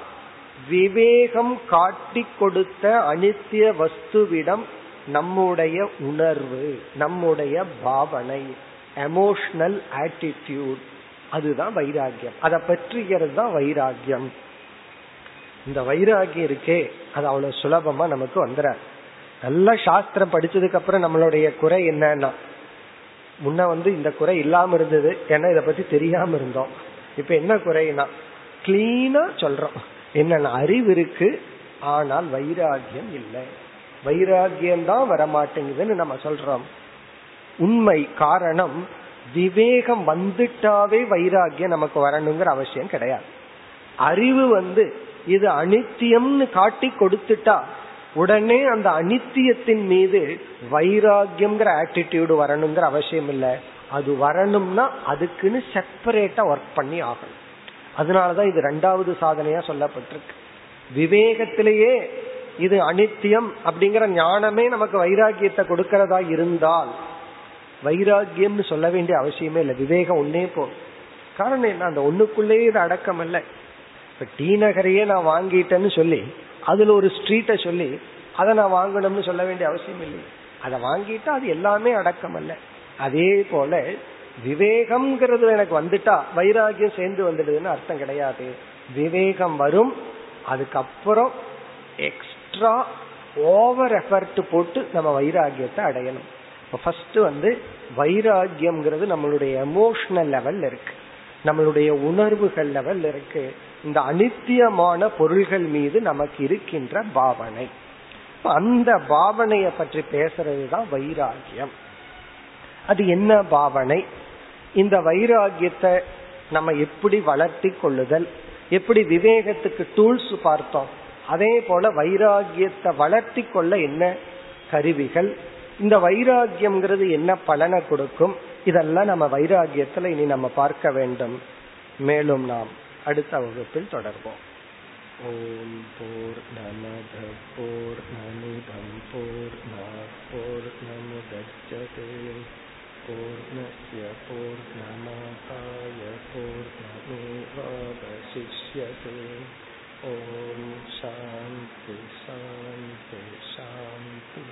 [SPEAKER 1] விவேகம் காட்டி கொடுத்த அனித்திய வஸ்துவிடம் நம்முடைய உணர்வு நம்முடைய பாவனை எமோஷனல் ஆட்டிடியூட் அதுதான் வைராகியம் அதை பற்றிக்கிறது தான் வைராகியம் இந்த வைராகியம் இருக்கே அது அவ்வளவு சுலபமா நமக்கு வந்துடாது நல்லா சாஸ்திரம் படிச்சதுக்கு அப்புறம் நம்மளுடைய குறை என்னன்னா முன்ன வந்து இந்த குறை இல்லாம இருந்தது ஏன்னா இதை பத்தி தெரியாம இருந்தோம். இப்ப என்ன குறைனா கிளீனா சொல்றோம். என்னென்ன அறிவு இருக்கு ஆனால் வைராகியம் இல்லை. வைராகியம் தான் வரமாட்டேங்குதுன்னு நம்ம சொல்றோம். உண்மை காரணம் விவேகம் வந்துட்டாவே வைராகியம் நமக்கு வரணுங்கிற அவசியம் கிடையாது. அறிவு வந்து இது அனித்தியம்னு காட்டி கொடுத்துட்டா உடனே அந்த அனித்தியத்தின் மீது வைராகியம்ங்கிற ஆட்டிடியூடு வரணுங்கிற அவசியம் இல்லை. அது வரணும்னா அதுக்குன்னு செப்பரேட்டா ஒர்க் பண்ணி ஆகணும். அதனாலதான் இது ரெண்டாவது சாதனையா சொல்லப்பட்டிருக்கு. விவேகத்திலேயே இது அனித்தியம் அப்படிங்கிற ஞானமே நமக்கு வைராகியத்தை கொடுக்கறதா இருந்தால் வைராகியம்னு சொல்ல வேண்டிய அவசியமே இல்லை. விவேகம் ஒன்னே போ காரணம் என்ன? அந்த ஒண்ணுக்குள்ளேயே இது அடக்கம் இல்லை. இப்ப டி நகரையே நான் வாங்கிட்டேன்னு சொல்லி அதுல ஒரு ஸ்ட்ரீட்டை சொல்லி அதை நான் வாங்கணும்னு சொல்ல வேண்டிய அவசியம் இல்லை. அதை வாங்கிட்டா அது எல்லாமே அடக்கம் அல்ல. அதே போல விவேகம்ங்கிறது எனக்கு வந்துட்டா வைராகியம் சேர்ந்து வந்துடுதுன்னு அர்த்தம் கிடையாது. விவேகம் வரும் அதுக்கப்புறம் எக்ஸ்ட்ரா ஓவர் எஃபர்ட் போட்டு நம்ம வைராகியத்தை அடையணும். ஃபர்ஸ்ட் வந்து வைராகியம்ங்கிறது நம்மளுடைய எமோஷனல் லெவல் இருக்கு. நம்மளுடைய உணர்வுகள் லெவல் இருக்கு. இந்த அனித்தியமான பொருள்கள் மீது நமக்கு இருக்கின்ற பாவனை. அந்த பாவனைய பற்றி பேசுறது தான் வைராகியம். அது என்ன பாவனை? இந்த வைராகியத்தை நம்ம எப்படி வளர்த்தி கொள்ளுதல்? எப்படி விவேகத்துக்கு டூல்ஸ் பார்த்தோம்? அதே போல வைராகியத்தை வளர்த்தி கொள்ள என்ன கருவிகள்? இந்த வைராகியம்ங்கிறது என்ன பலனை கொடுக்கும்? இதெல்லாம் நம்ம வைராகியத்துல இனி நம்ம பார்க்க வேண்டும். மேலும் நாம் அடுத்த வகுப்பில் தொடர்வோம். ஓம் போர் நமத போர் நமிதம் போர் போர் நமுதச்சதே பூர்ணய பூர்ணமாதாய பூர்ணமேவாவசிஷ்யதே. ஓம் சாந்தி சாந்தி சாந்தி.